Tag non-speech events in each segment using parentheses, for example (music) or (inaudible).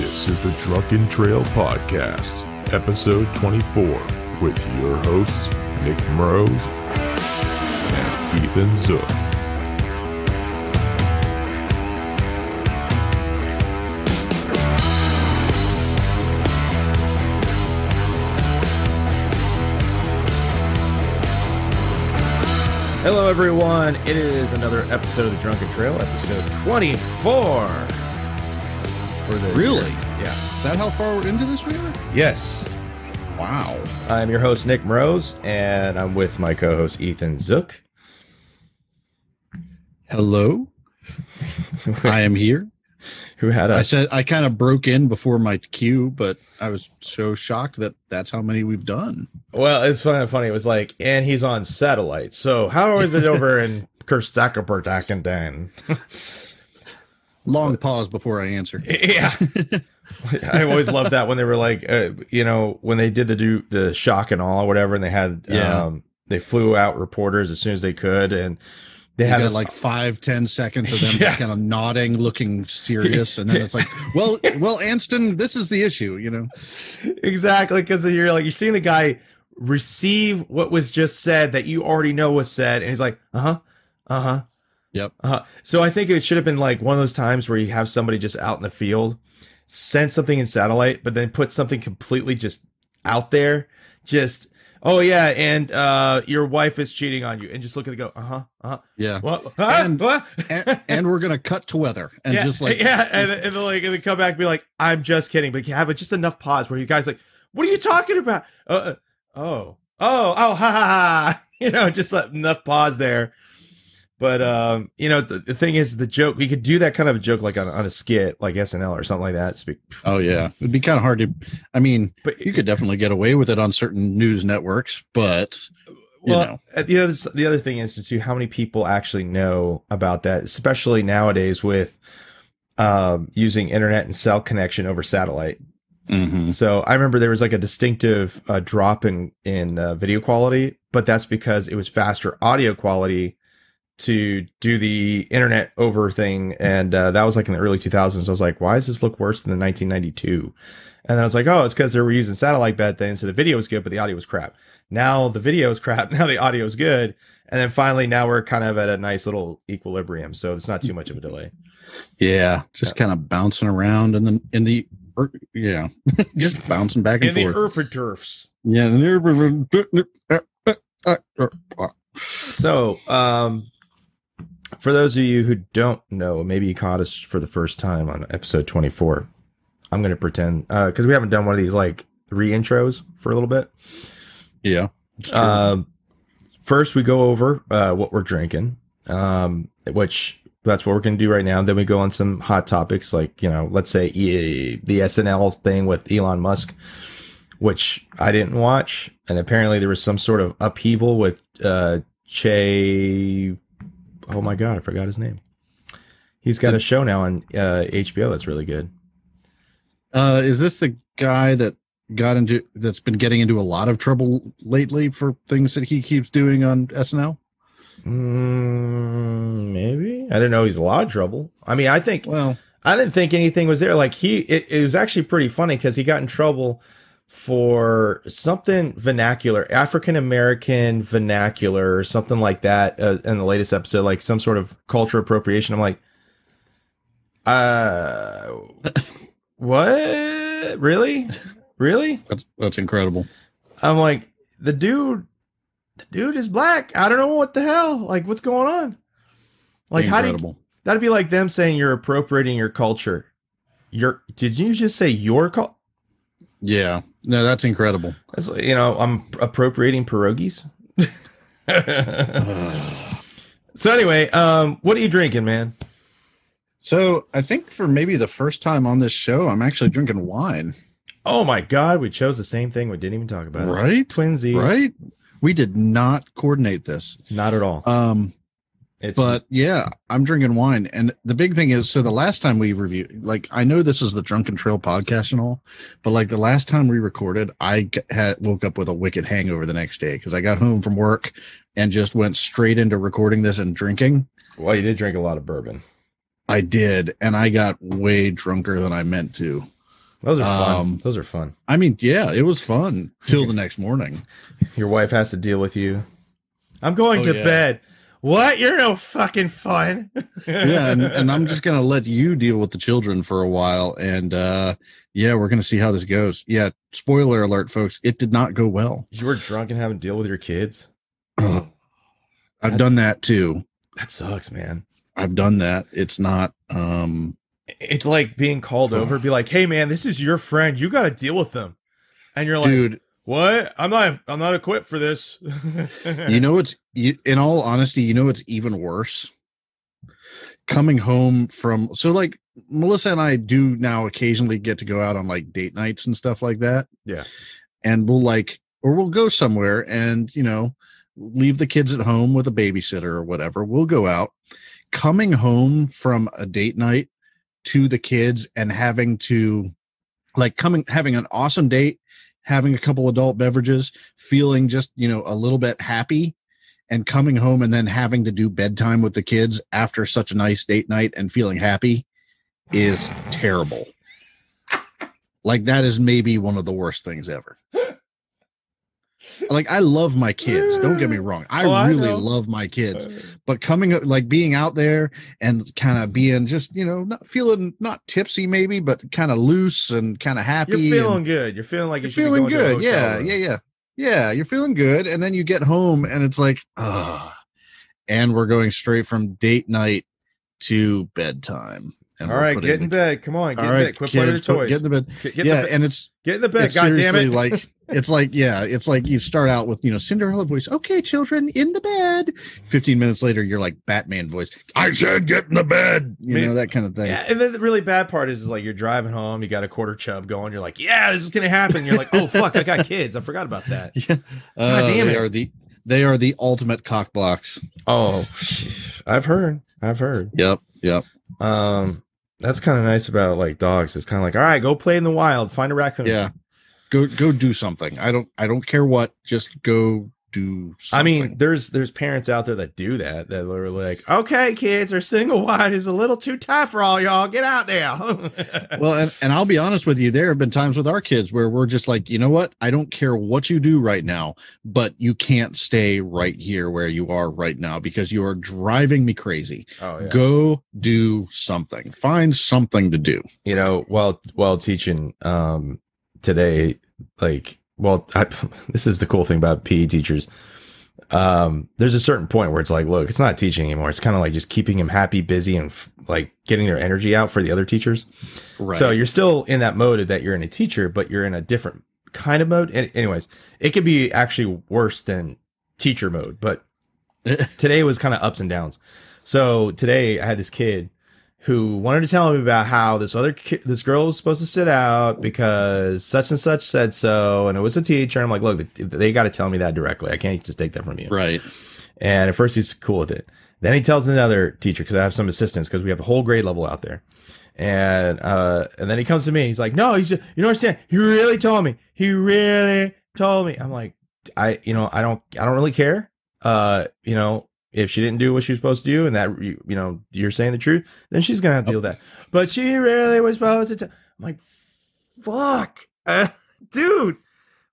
This is the Drunken Trail Podcast, episode 24, with your hosts, Nick Mrose and Ethan Zook. Hello, everyone. It is another episode of the Drunken Trail, episode 24. For the Really? Yeah. Is that how far we're into this we are? Yes. Wow. I'm your host, Nick Mrose, and I'm with my co host, Ethan Zook. Hello. (laughs) I am here. Who had us? I said I kind of broke in before my cue, but I was so shocked that that's how many we've done. well, it's funny, funny. It was like, and he's on satellite. So, how is it over (laughs) in Kerstakapertakendan? (laughs) Long pause before I answer. (laughs) Yeah. (laughs) I always loved that when they were like, uh, you know, when they did the do the shock and all or whatever, and they had, Yeah. um, they flew out reporters as soon as they could, and they You had this, like five, ten seconds of them (laughs) Yeah. kind of nodding, looking serious, and then it's like, well, well, Anston, this is the issue, you know. exactly because you're like you're seeing the guy receive what was just said that you already know was said, and he's like, uh huh, uh huh, Yep. uh So I think it should have been like one of those times where you have somebody just out in the field, send something in satellite, but then put something completely just out there, just. Oh yeah, and uh, your wife is cheating on you, and just look at it, go, uh huh, uh huh. Yeah. What? Huh? And- what? And, and we're gonna cut to weather and yeah, just like yeah, and, and then like and then come back and be like, I'm just kidding, but you have just enough pause where you guys like, what are you talking about? Uh, uh, oh, oh, oh, ha ha ha, (laughs) you know, just enough pause there. But um, you know, the, the thing is, the joke we could do that kind of a joke like on, on a skit, like SNL or something like that. Speak, Oh yeah, it'd be kind of hard to. I mean, but you could definitely get away with it on certain news networks, but you well, know. uh, the other the other thing is to see how many people actually know about that, especially nowadays with um using internet and cell connection over satellite. Mhm. So I remember there was like a distinctive uh, drop in in uh, video quality, but that's because it was faster audio quality to do the internet over thing, and uh, that was like in the early 2000s. I was like, why does this look worse than the 1992? And then I was like, oh, it's because they were using satellite bed then, so the video was good, but the audio was crap. Now the video is crap. (laughs) Now the audio is good, and then finally now we're kind of at a nice little equilibrium, so it's not too much of a delay. yeah, just kind of bouncing around in the in the er, yeah, (laughs) just bouncing back and In the forth. urban turfs. yeah, So, um, for those of you who don't know, maybe you caught us for the first time on episode 24. I'm going to pretend, uh, cause we haven't done one of these like re-intros for a little bit. yeah. Um, first we go over, uh, what we're drinking, um, which that's what we're going to do right now. Then we go on some hot topics like, you know, let's say e- the SNL thing with Elon Musk, which I didn't watch. And apparently there was some sort of upheaval with, uh, Che. Oh my God, I forgot his name. He's got a show now on uh, HBO that's really good. uh, is this the guy that got into that's been getting into a lot of trouble lately for things that he keeps doing on SNL? Mm, maybe I didn't know he's a lot of trouble. I mean, I think Well, I didn't think anything was there. Like he, it, it was actually pretty funny because he got in trouble for something vernacular, African American vernacular, or something like that uh, in the latest episode, like some sort of culture appropriation. I'm like, uh, what? Really? Really? that's that's incredible. I'm like, the dude, the dude is black. I don't know what the hell. Like, what's going on? Like, how do you. That'd be like them saying you're appropriating your culture. Your did you just say your culture? yeah, no, that's incredible. That's like, you know I'm appropriating pierogies. (laughs) so anyway, um, what are you drinking, man? So I think for maybe the first time on this show, I'm actually drinking wine. Oh my god, we chose the same thing. We didn't even talk about it. Right? Twinsies, Right? We did not coordinate this. Not at all. Um, It's but yeah, I'm drinking wine. And the big thing is so the last time we reviewed, like, I know this is the Drunken Trail podcast and all, but like the last time we recorded, I had woke up with a wicked hangover the next day because I got home from work and just went straight into recording this and drinking. well, you did drink a lot of bourbon. I did. And I got way drunker than I meant to. Those are fun. Um, Those are fun. I mean, yeah, it was fun till the next morning. (laughs) Your wife has to deal with you. I'm going Oh, to yeah. bed. What? You're no fucking fun. (laughs) yeah and, and i'm just gonna let you deal with the children for a while and uh yeah we're gonna see how this goes yeah spoiler alert folks it did not go well you were drunk and having to deal with your kids. (clears throat) i've done that too That sucks, man. i've done that it's not um It's like being called over, be like, "Hey, man, this is your friend. You got to deal with them," and you're like, dude "What? I'm not. I'm not equipped for this." you (laughs) know it's you, in all honesty you know it's even worse coming home from so like melissa and i do now occasionally get to go out on like date nights and stuff like that Yeah. and we'll like or we'll go somewhere and you know leave the kids at home with a babysitter or whatever we'll go out coming home from a date night to the kids and having to like coming having an awesome date having a couple adult beverages feeling just you know a little bit happy and coming home and then having to do bedtime with the kids after such a nice date night and feeling happy is terrible. Like that is maybe one of the worst things ever like i love my kids don't get me (laughs) wrong i Oh, really know. love my kids but coming up like being out there and kind of being just you know not feeling not tipsy maybe but kind of loose and kind of happy You're feeling and good. You're feeling like you you're feeling going to a good yeah room. yeah yeah yeah you're feeling good and then you get home and it's like ah and we're going straight from date night to bedtime and All right, get in the- bed. Come on, get all in right bed. Quit playing kids, your put- toys. get in the bed Get, get yeah the bed. and it's Get in the bed. God damn seriously it! like (laughs) it's like yeah it's like you start out with you know cinderella voice okay children in the bed 15 minutes later you're like batman voice i said get in the bed you know that kind of thing Yeah, and then the really bad part is, is like you're driving home, you got a quarter chub going, you're like, yeah, this is gonna happen. You're like, oh fuck, I got (laughs) kids. I forgot about that. (laughs) yeah uh, damn they it. are the they are the ultimate cock blocks Oh, I've heard, I've heard. yep yep Um, that's kind of nice about like dogs. It's kind of like, all right, go play in the wild, find a raccoon. yeah go go do something i don't i don't care what just go do something. I mean, there's there's parents out there that do that. That are like, okay, kids, our single wide is a little too tight for all y'all. Get out there. (laughs) well and, and i'll be honest with you there have been times with our kids where we're just like you know what i don't care what you do right now but you can't stay right here where you are right now because you are driving me crazy oh yeah. go do something find something to do you know, while while teaching um today, like, well, I, (laughs) this is the cool thing about PE teachers. Um, there's a certain point where it's like, look, it's not teaching anymore. It's kind of like just keeping them happy, busy, and f- like getting their energy out for the other teachers. right So you're still in that mode of that you're in a teacher, but you're in a different kind of mode. And anyways, it could be actually worse than teacher mode, but (laughs) today was kind of ups and downs. So today I had this kid who wanted to tell me about how this other ki- this girl was supposed to sit out because such and such said so, and it was a teacher. I'm like, look, they got to tell me that directly. I can't just take that from you. right And at first he's cool with it. Then he tells another teacher because I have some assistants because we have a whole grade level out there. And uh, and then he comes to me. He's like, "No, he's just, you don't understand. He really told me. He really told me." I'm like, "I, you know, I don't, I don't really care. Uh, you know, if she didn't do what she was supposed to do, and that you, you know, you're saying the truth, then she's gonna have to deal with that. But she really was supposed to. I'm like, fuck, uh, (laughs) dude,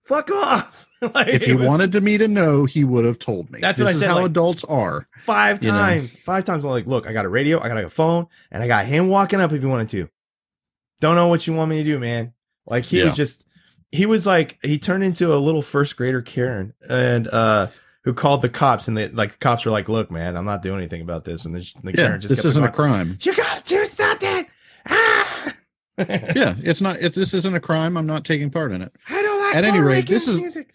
fuck off. (laughs) like, if he was- wanted to me to know he would have told me That's this what I is said, how like- adults are five you know. times. Five times. I'm like, look, I got a radio, I got a phone, and I got him walking up if you wanted to. Don't know what you want me to do, man. Like he Yeah. was just he was like he turned into a little first grader Karen and uh who called the cops and the like cops were like, look, man, I'm not doing anything about this. And the, the yeah this isn't a crime You gotta do something. Ah! yeah it's not it's this isn't a crime i'm not taking part in it I don't like At any rate, this is- music.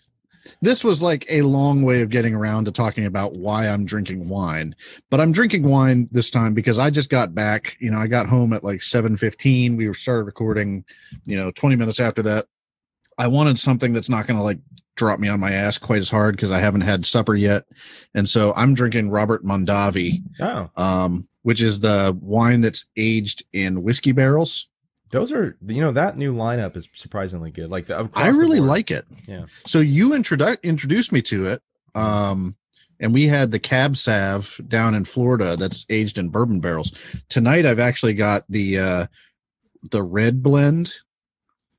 this was like a long way of getting around to talking about why I'm drinking wine. But I'm drinking wine this time because I just got back. You know, I got home at like 7:15. We started recording, you know, 20 minutes after that. I wanted something that's not going to like drop me on my ass quite as hard because I haven't had supper yet. And so I'm drinking Robert Mondavi, Oh, um, which is the wine that's aged in whiskey barrels. those are you know that new lineup is surprisingly good. Like the, I really like it. Yeah. So you introdu- introduced me to it. Um, and we had the cab sav down in Florida that's aged in bourbon barrels. Tonight I've actually got the uh the red blend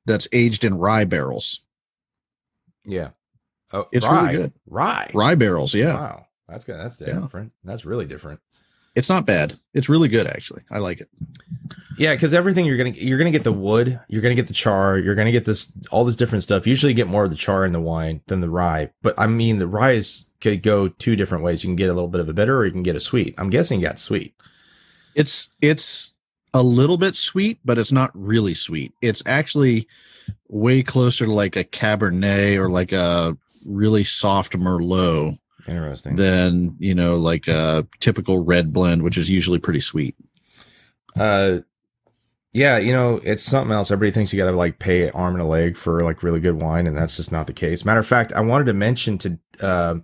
that's aged in rye barrels. Yeah. Oh, It's rye. really good. Rye. Rye barrels, yeah. Wow. That's good. That's Yeah. different. That's really different. It's not bad. It's really good actually. I like it. Yeah, because everything you're gonna you're gonna get the wood, you're gonna get the char, you're gonna get this all this different stuff. Usually, you get more of the char in the wine than the rye. But I mean, the rye is could go two different ways. You can get a little bit of a bitter, or you can get a sweet. I'm guessing you got sweet. It's it's a little bit sweet, but it's not really sweet. It's actually way closer to like a Cabernet or like a really soft Merlot Interesting. than you know like a typical red blend, which is usually pretty sweet. uh, yeah, you know, it's something else. Everybody thinks you got to like pay arm and a leg for like really good wine, and that's just not the case. Matter of fact, I wanted to mention to, uh,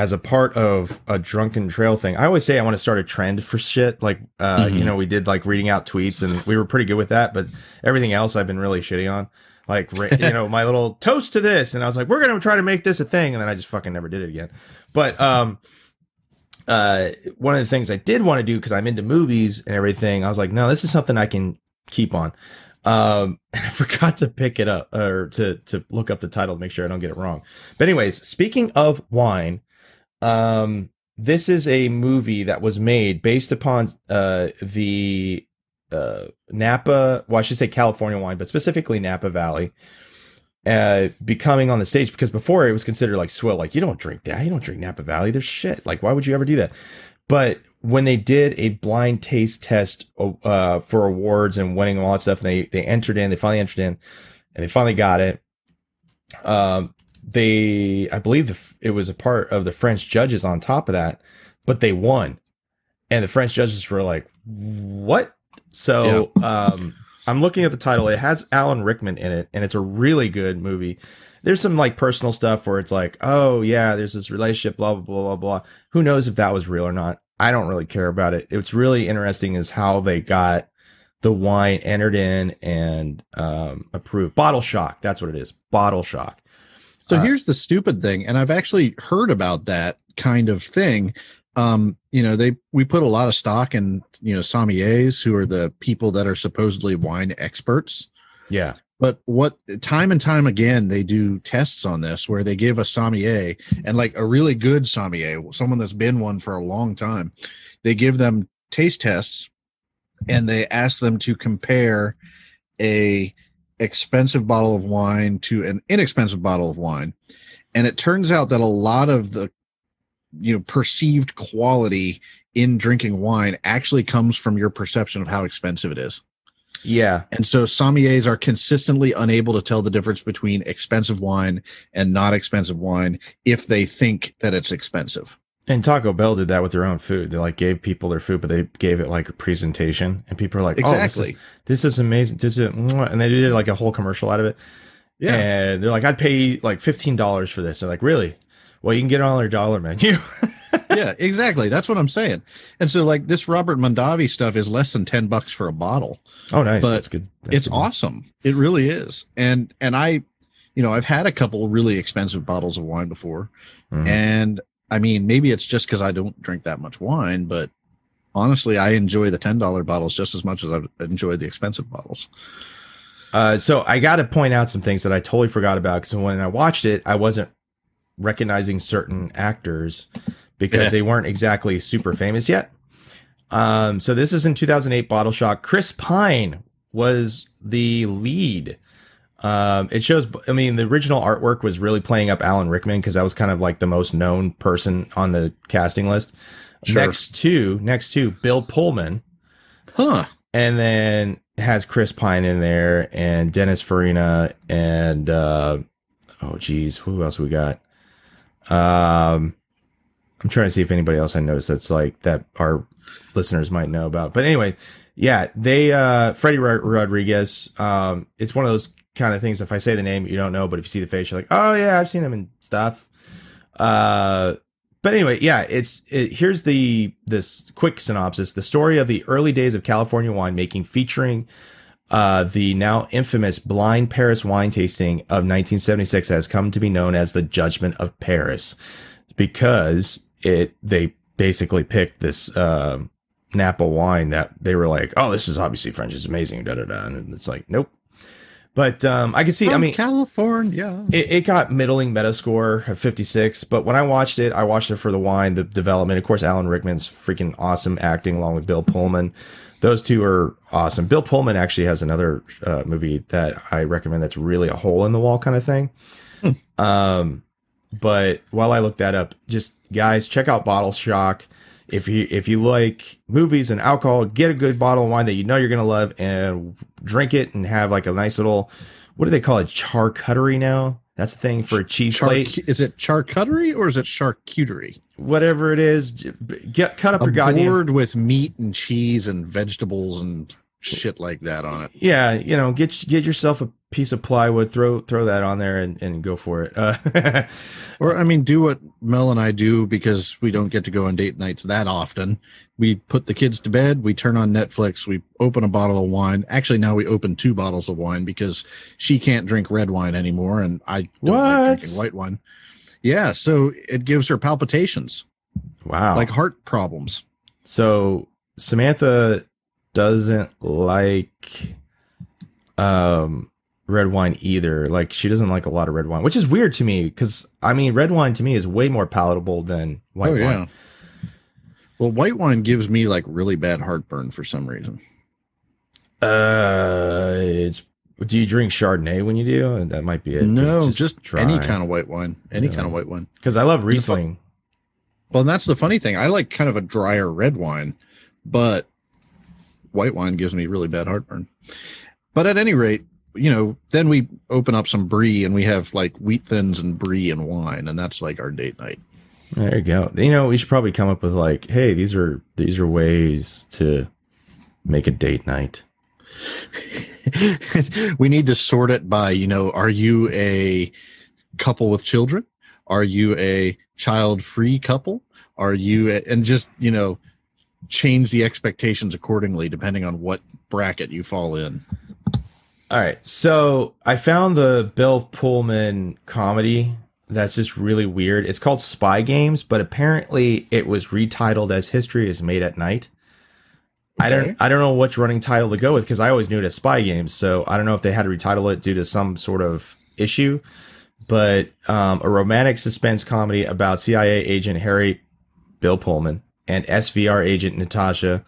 as a part of a drunken trail thing, I always say I want to start a trend for shit. Like, uh, Mhm. you know, we did like reading out tweets, and we were pretty good with that, but everything else I've been really shitty on. Like, (laughs) you know, my little toast to this, and I was like, we're gonna try to make this a thing, and then I just fucking never did it again. But um, uh, one of the things I did want to do because I'm into movies and everything, I was like, no, this is something I can keep on. Um, (laughs) and I forgot to pick it up or to to look up the title to make sure I don't get it wrong. But anyways, speaking of wine, um, this is a movie that was made based upon uh the uh Napa, well, I should say California wine, but specifically Napa Valley. Uh, becoming on the stage because before it was considered like swill, like you don't drink that, you don't drink Napa Valley, there's shit. Like, why would you ever do that? But when they did a blind taste test uh, for awards and winning and all that stuff, and they they entered in, they finally entered in, and they finally got it. Um, they, I believe, the, it was a part of the French judges on top of that, but they won, and the French judges were like, "What?" So, um, I'm looking at the title. It has Alan Rickman in it, and it's a really good movie. There's some like personal stuff where it's like, oh yeah, there's this relationship, blah blah blah blah blah. Who knows if that was real or not? I don't really care about it. It's really interesting is how they got the wine entered in and um, approved. Bottle shock. That's what it is. Bottle shock. So Uh, here's the stupid thing, and I've actually heard about that kind of thing. Um, you know, they we put a lot of stock in you know sommeliers who are the people that are supposedly wine experts. Yeah. But what time and time again they do tests on this where they give a sommelier and like a really good sommelier, someone that's been one for a long time, they give them taste tests and they ask them to compare a expensive bottle of wine to an inexpensive bottle of wine. And it turns out that a lot of the you know perceived quality in drinking wine actually comes from your perception of how expensive it is. Yeah. And so sommeliers are consistently unable to tell the difference between expensive wine and not expensive wine if they think that it's expensive. And Taco Bell did that with their own food. They like gave people their food, but they gave it like a presentation, and people are like, Exactly. "Oh, this is, this is amazing!" This is, and they did like a whole commercial out of it. Yeah. And they're like, I'd pay like fifteen dollars for this. They're like, really? Well, you can get it on their dollar menu. (laughs) yeah, exactly. That's what I'm saying. And so like this Robert Mondavi stuff is less than 10 bucks for a bottle. oh, nice. But That's good. That's it's good. awesome. It really is. And and I you know, I've had a couple really expensive bottles of wine before. Mhm. And I mean, maybe it's just cuz I don't drink that much wine, but honestly, I enjoy the $10 bottles just as much as I enjoy the expensive bottles. Uh, so I got to point out some things that I totally forgot about because when I watched it, I wasn't recognizing certain actors because Yeah. they weren't exactly super famous yet. Um, so this is in 2008 Bottle Shock. Chris Pine was the lead. Um, it shows, I mean, the original artwork was really playing up Alan Rickman because that was kind of like the most known person on the casting list. Sure. Next to, next to Bill Pullman Huh. and then has Chris Pine in there and Dennis Farina and uh oh geez, who else we got? Um I'm trying to see if anybody else I noticed that's like that our listeners might know about. But anyway, yeah, they uh Freddy Rodriguez, um it's one of those kind of things if I say the name you don't know, but if you see the face you're like, "Oh yeah, I've seen him and stuff." Uh but anyway, yeah, it's it, here's the this quick synopsis: the story of the early days of California winemaking, featuring uh, the now infamous blind Paris wine tasting of 1976, has come to be known as the Judgment of Paris, because it they basically picked this uh, Napa wine that they were like, oh, this is obviously French, it's amazing, da da da, and it's like, nope. But um, I can see. I mean, California. it, it got middling Metascore of 56, but when I watched it, I watched it for the wine, the development. Of course, Alan Rickman's freaking awesome acting along with Bill Pullman. Those two are awesome. Bill Pullman actually has another uh, movie that I recommend that's really a hole in the wall kind of thing. Um, but while I look that up, just guys, check out Bottle Shock. If you if you like movies and alcohol, get a good bottle of wine that you know you're gonna love and drink it and have like a nice little what do they call it? Charcuterie now? That's a thing for a cheese Char- plate. is it charcuterie or is it charcuterie? Whatever it is, get cut up A your goddamn board with meat and cheese and vegetables and shit like that on it. yeah, you know, get get yourself a piece of plywood, throw throw that on there and, and go for it. Uh, (laughs) Or I mean, do what Mel and I do because we don't get to go on date nights that often. We put the kids to bed, we turn on Netflix, we open a bottle of wine. Actually, now we open two bottles of wine because she can't drink red wine anymore, and I don't What? like drinking white wine. Yeah, so it gives her palpitations, wow. like heart problems. So Samantha doesn't like um red wine either. Like she doesn't like a lot of red wine, which is weird to me because I mean red wine to me is way more palatable than white wine. Well, white wine gives me like really bad heartburn for some reason. Uh it's do you drink Chardonnay when you do? And that might be it. no, just, dry. any kind of white wine. Any Yeah. kind of white wine. because I love Riesling. Well, and that's the funny thing. I like kind of a drier red wine, but white wine gives me really bad heartburn. But at any rate, you know, then we open up some brie and we have like wheat thins and brie and wine, and that's like our date night. There you go. You know, we should probably come up with like, hey, these are these are ways to make a date night. (laughs) we need to sort it by, you know, are you a couple with children? Are you a child free couple? Are you, a, and just, you know, change the expectations accordingly depending on what bracket you fall in. All right. So I found the Bill Pullman comedy that's just really weird. It's called Spy Games, but apparently it was retitled as History is Made at Night. I don't I don't know which running title to go with because I always knew it as Spy Games. So I don't know if they had to retitle it due to some sort of issue. But um, a romantic suspense comedy about CIA agent Harry Bill Pullman and SVR agent Natasha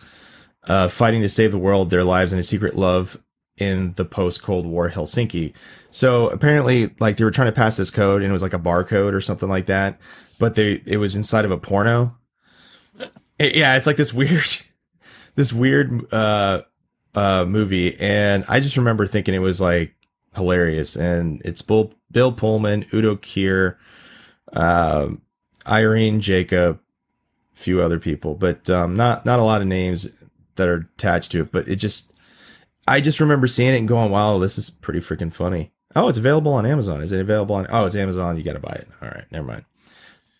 uh, fighting to save the world, their lives, and a secret love in the post Cold War Helsinki. So apparently, like they were trying to pass this code, and it was like a barcode or something like that, but they it was inside of a porno. It- yeah, it's like this weird, (laughs) this weird uh, uh, movie, and I just remember thinking it was like hilarious, and it's Bill Bill Pullman, Udo Kier, um, Irene Jacob, a few other people, but um, not not a lot of names that are attached to it. But it just, I just remember seeing it and going, "Wow, this is pretty freaking funny." Oh, it's available on Amazon. Is it available on? Oh, it's Amazon. You got to buy it. All right, never mind.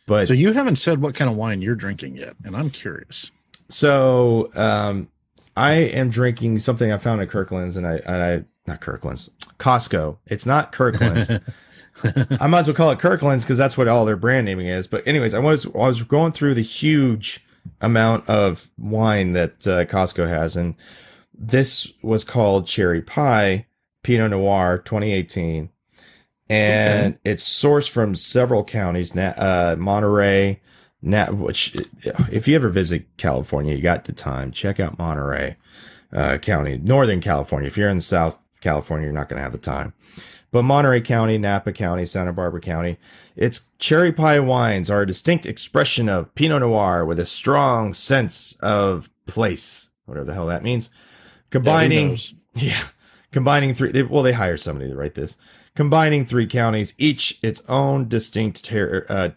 But So you haven't said what kind of wine you're drinking yet, and I'm curious. So um, I am drinking something I found at Kirkland's, and I, and I not Kirkland's, Costco. It's not Kirkland's. (laughs) I might as well call it Kirkland's because that's what all their brand naming is. But anyways, I was I was going through the huge amount of wine that uh, Costco has, and this was called Cherry Pie Pinot Noir 2018, and it's sourced from several counties, uh, Monterey. Which if you ever visit California, you got the time, check out Monterey uh, County, Northern California. If you're in South California, you're not going to have the time. But Monterey County, Napa County, Santa Barbara County, its cherry pie wines are a distinct expression of Pinot Noir with a strong sense of place, whatever the hell that means. Combining, knows? yeah, combining three. They, well, they hire somebody to write this. Combining three counties, each its own distinct ter- uh,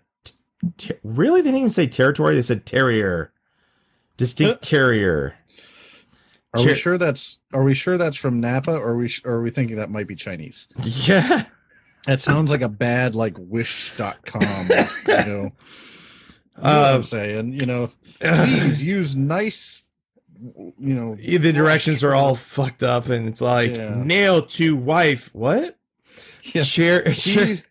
t- really, they didn't even say territory. They said terrier, distinct terrier. Are Cher- we sure that's Are we sure that's from Napa, or are we or are we thinking that might be Chinese? Yeah. That sounds like a bad like Wish.com. you know, (laughs) you know what Uh, I'm saying. You know, please use nice. You know, the directions are all fucked up, and it's like Yeah. nail to wife. What? Yeah. Chair, Please,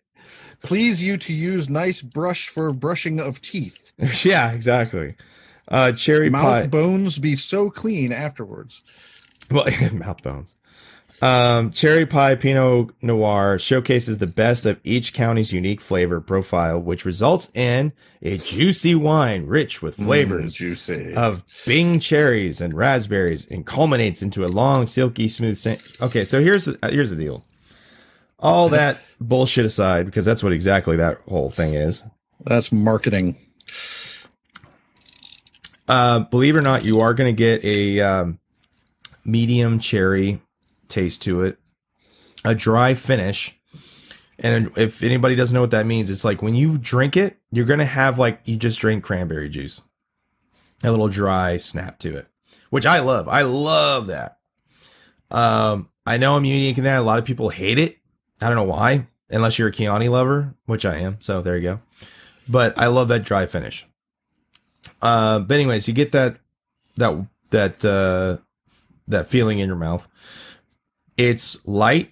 please you to use nice brush for brushing of teeth. (laughs) yeah, exactly. Uh, cherry Mouth pie. bones be so clean afterwards. Well, (laughs) mouth bones. Um, Cherry Pie Pinot Noir showcases the best of each county's unique flavor profile, which results in a juicy wine rich with flavors Mm, juicy. of Bing cherries and raspberries, and culminates into a long, silky, smooth scent. Okay, so here's uh, here's the deal. All that (laughs) bullshit aside, because that's what exactly that whole thing is. That's marketing. Uh, believe it or not, you are going to get a um, medium cherry taste to it, a dry finish. And if anybody doesn't know what that means, it's like when you drink it, you're going to have like you just drink cranberry juice, a little dry snap to it, which I love. I love that. Um, I know I'm unique in that. A lot of people hate it. I don't know why, unless you're a Chianti lover, which I am. So there you go. But I love that dry finish. Uh, but anyways, you get that that that uh, that feeling in your mouth. It's light.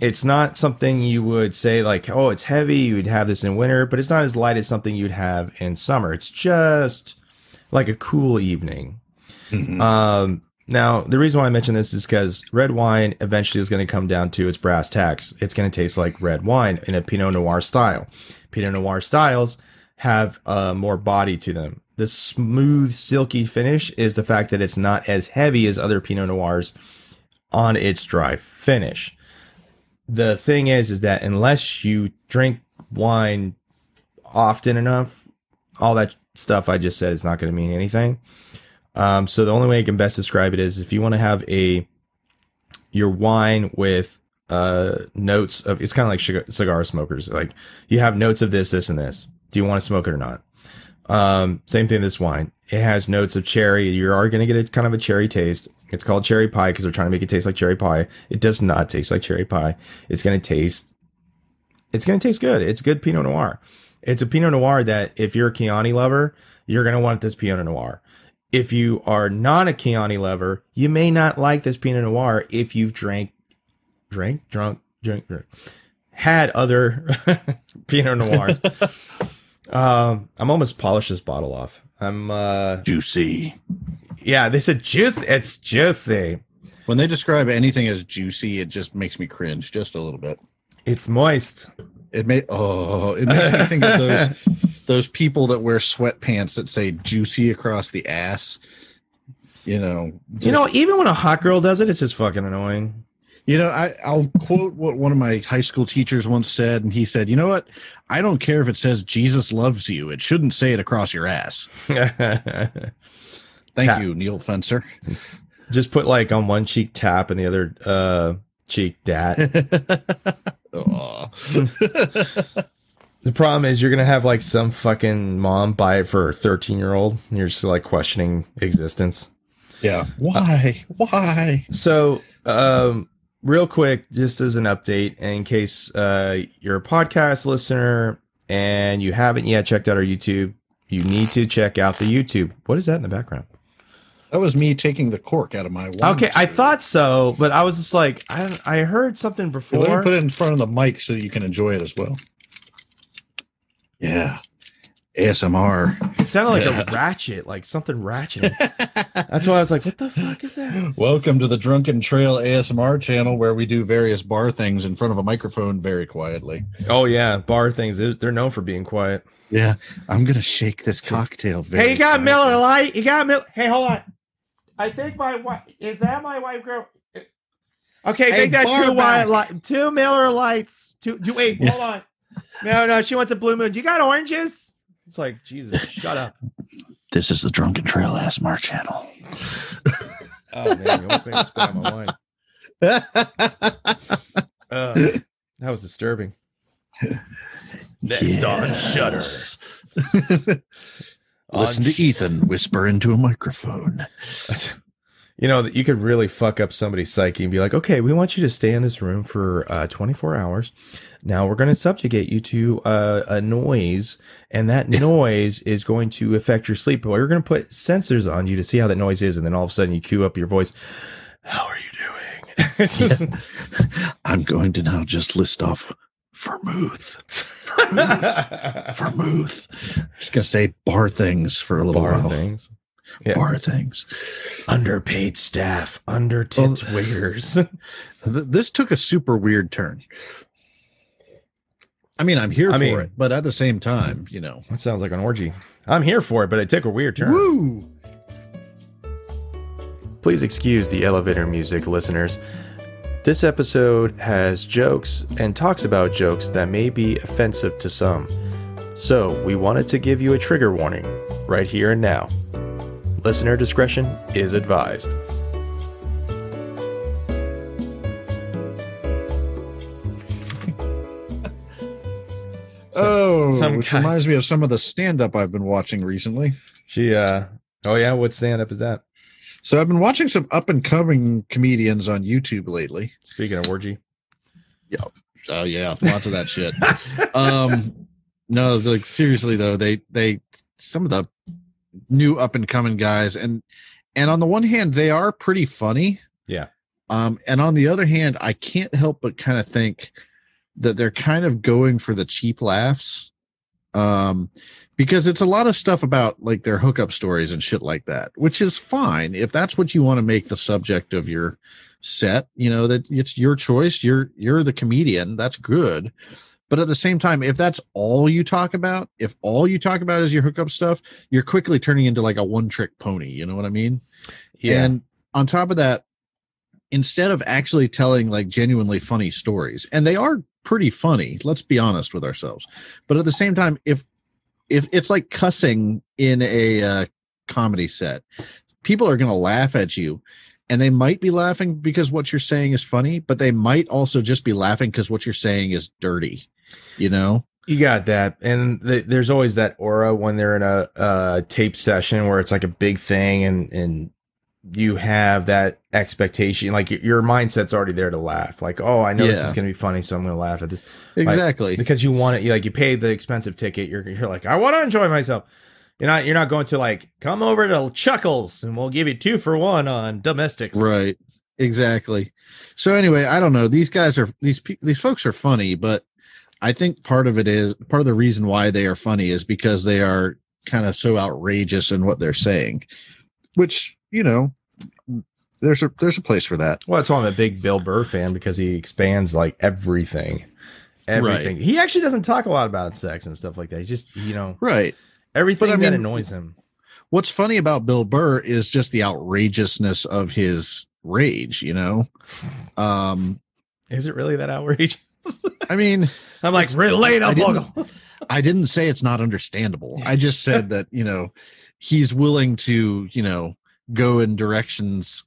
It's not something you would say like, oh, it's heavy. You would have this in winter, but it's not as light as something you'd have in summer. It's just like a cool evening. Mhm. Um, now, the reason why I mention this is because red wine eventually is going to come down to its brass tacks. It's going to taste like red wine in a Pinot Noir style. Pinot Noir styles have uh, more body to them. The smooth, silky finish is the fact that it's not as heavy as other Pinot Noirs on its dry finish. The thing is, is that unless you drink wine often enough, all that stuff I just said is not going to mean anything. Um, so the only way I can best describe it is if you want to have a your wine with uh notes of it's kind of like cigar, cigar smokers like you have notes of this this and this do you want to smoke it or not um same thing with this wine it has notes of cherry. You are going to get a kind of a cherry taste. It's called cherry pie because they're trying to make it taste like cherry pie. It does not taste like cherry pie. It's going to taste it's going to taste good. It's good pinot noir. It's a pinot noir that if you're a chianti lover you're going to want this pinot noir. If you are not a Chianti lover, you may not like this Pinot Noir if you've drank, drank, drunk, drink, drink had other (laughs) Pinot Noirs. (laughs) um, I'm almost polished this bottle off. I'm, uh, Juicy. yeah, they said juice. It's juicy. When they describe anything as juicy, it just makes me cringe just a little bit. It's moist. It may oh, it makes me think of those (laughs) those people that wear sweatpants that say "juicy" across the ass. You know, you know, even when a hot girl does it, it's just fucking annoying. You know, I, I'll quote what one of my high school teachers once said, and he said, "You know what? I don't care if it says Jesus loves you. It shouldn't say it across your ass." (laughs) Thank Tap. you, Neil Fencer. just put like on one cheek tap and the other uh cheek dat. (laughs) The problem is you're gonna have like some fucking mom buy it for a 13 year old, and you're just like questioning existence. yeah. Why? Why? So, um, real quick, just as an update, in case uh you're a podcast listener and you haven't yet checked out our YouTube, you need to check out the YouTube. What is that in the background? That was me taking the cork out of my wine. Okay, I thought so, but I was just like, I I heard something before. Let me put it in front of the mic so that you can enjoy it as well. Yeah. ASMR. It sounded like a (laughs) ratchet, like something ratchet. That's why I was like, what the fuck is that? Welcome to the Drunken Trail ASMR channel where we do various bar things in front of a microphone very quietly. Oh yeah, bar things. They're they're known for being quiet. Yeah. I'm going to shake this cocktail very hey, you got quietly. Miller Lite? You got Miller? Hey, hold on. I think my wife is that my wife girl. Okay, Hey, make that two back. white light, two Miller Lites. Two. Do, wait, hold on. No, no, she wants a blue moon. Do you got oranges? It's like Jesus. Shut up. (laughs) This is the Drunken Trail ASMR channel. (laughs) Oh man, you almost made me spit out my wine. (laughs) Uh, that was disturbing. Next on Shudder. Listen to Ethan whisper into a microphone. You know that you could really fuck up somebody's psyche and be like, okay, we want you to stay in this room for uh, 24 hours. Now we're going to subjugate you to uh, a noise, and that noise is going to affect your sleep. But we're going to put sensors on you to see how that noise is, and then all of a sudden you cue up your voice. How are you doing? (laughs) just (laughs) I'm going to now just list off vermouth. Vermouth. (laughs) Vermouth. Just going to say bar things for a little bar while. things. Yeah. bar things. Underpaid staff, under tipped Well- waiters. (laughs) Th- this took a super weird turn. I mean, I'm here I for mean- it, but at the same time, you know, that sounds like an orgy. I'm here for it, but it took a weird turn. woo. Please excuse the elevator music, listeners. This episode has jokes and talks about jokes that may be offensive to some. So, we wanted to give you a trigger warning right here and now. Listener discretion is advised. (laughs) Oh, some which guy- reminds me of some of the stand up I've been watching recently. She, uh, oh yeah, what stand up is that? So I've been watching some up and coming comedians on YouTube lately. Speaking of orgy. Yeah, oh yeah, lots of that shit. (laughs) Um, no, like seriously though, they they some of the new up and coming guys, and and on the one hand, they are pretty funny. Yeah. Um, and on the other hand, I can't help but kind of think that they're kind of going for the cheap laughs. Um, because it's a lot of stuff about like their hookup stories and shit like that, which is fine if that's what you want to make the subject of your set. You know that it's your choice. You're you're the comedian. That's good. But at the same time, if that's all you talk about, if all you talk about is your hookup stuff, you're quickly turning into like a one trick pony. You know what I mean? Yeah. And on top of that, instead of actually telling like genuinely funny stories, and they are pretty funny, let's be honest with ourselves. But at the same time, if if it's like cussing in a uh, comedy set, people are going to laugh at you. And they might be laughing because what you're saying is funny, but they might also just be laughing because what you're saying is dirty. You know? You got that, and th- there's always that aura when they're in a, a tape session where it's like a big thing, and and you have that expectation, like your, your mindset's already there to laugh. Like, oh, I know this is going to be funny, so I'm going to laugh at this Exactly. because you want it. You like you paid the expensive ticket. You're you're like, I want to enjoy myself. You're not you're not going to like come over to Chuckles and we'll give you two for one on domestics. Right. Exactly. So anyway, I don't know. These guys are these these folks are funny, but I think part of it is part of the reason why they are funny is because they are kind of so outrageous in what they're saying, which you know, there's a there's a place for that. Well, that's why I'm a big Bill Burr fan because he expands like everything. Everything. He actually doesn't talk a lot about sex and stuff like that. He just, you know, Right. everything But I that annoys him. What's funny about Bill Burr is just the outrageousness of his rage. You know, um, Is it really that outrageous? I mean. (laughs) I'm like, It's- relate I didn't- I didn't say it's not understandable. I just said that, you know, he's willing to, you know, go in directions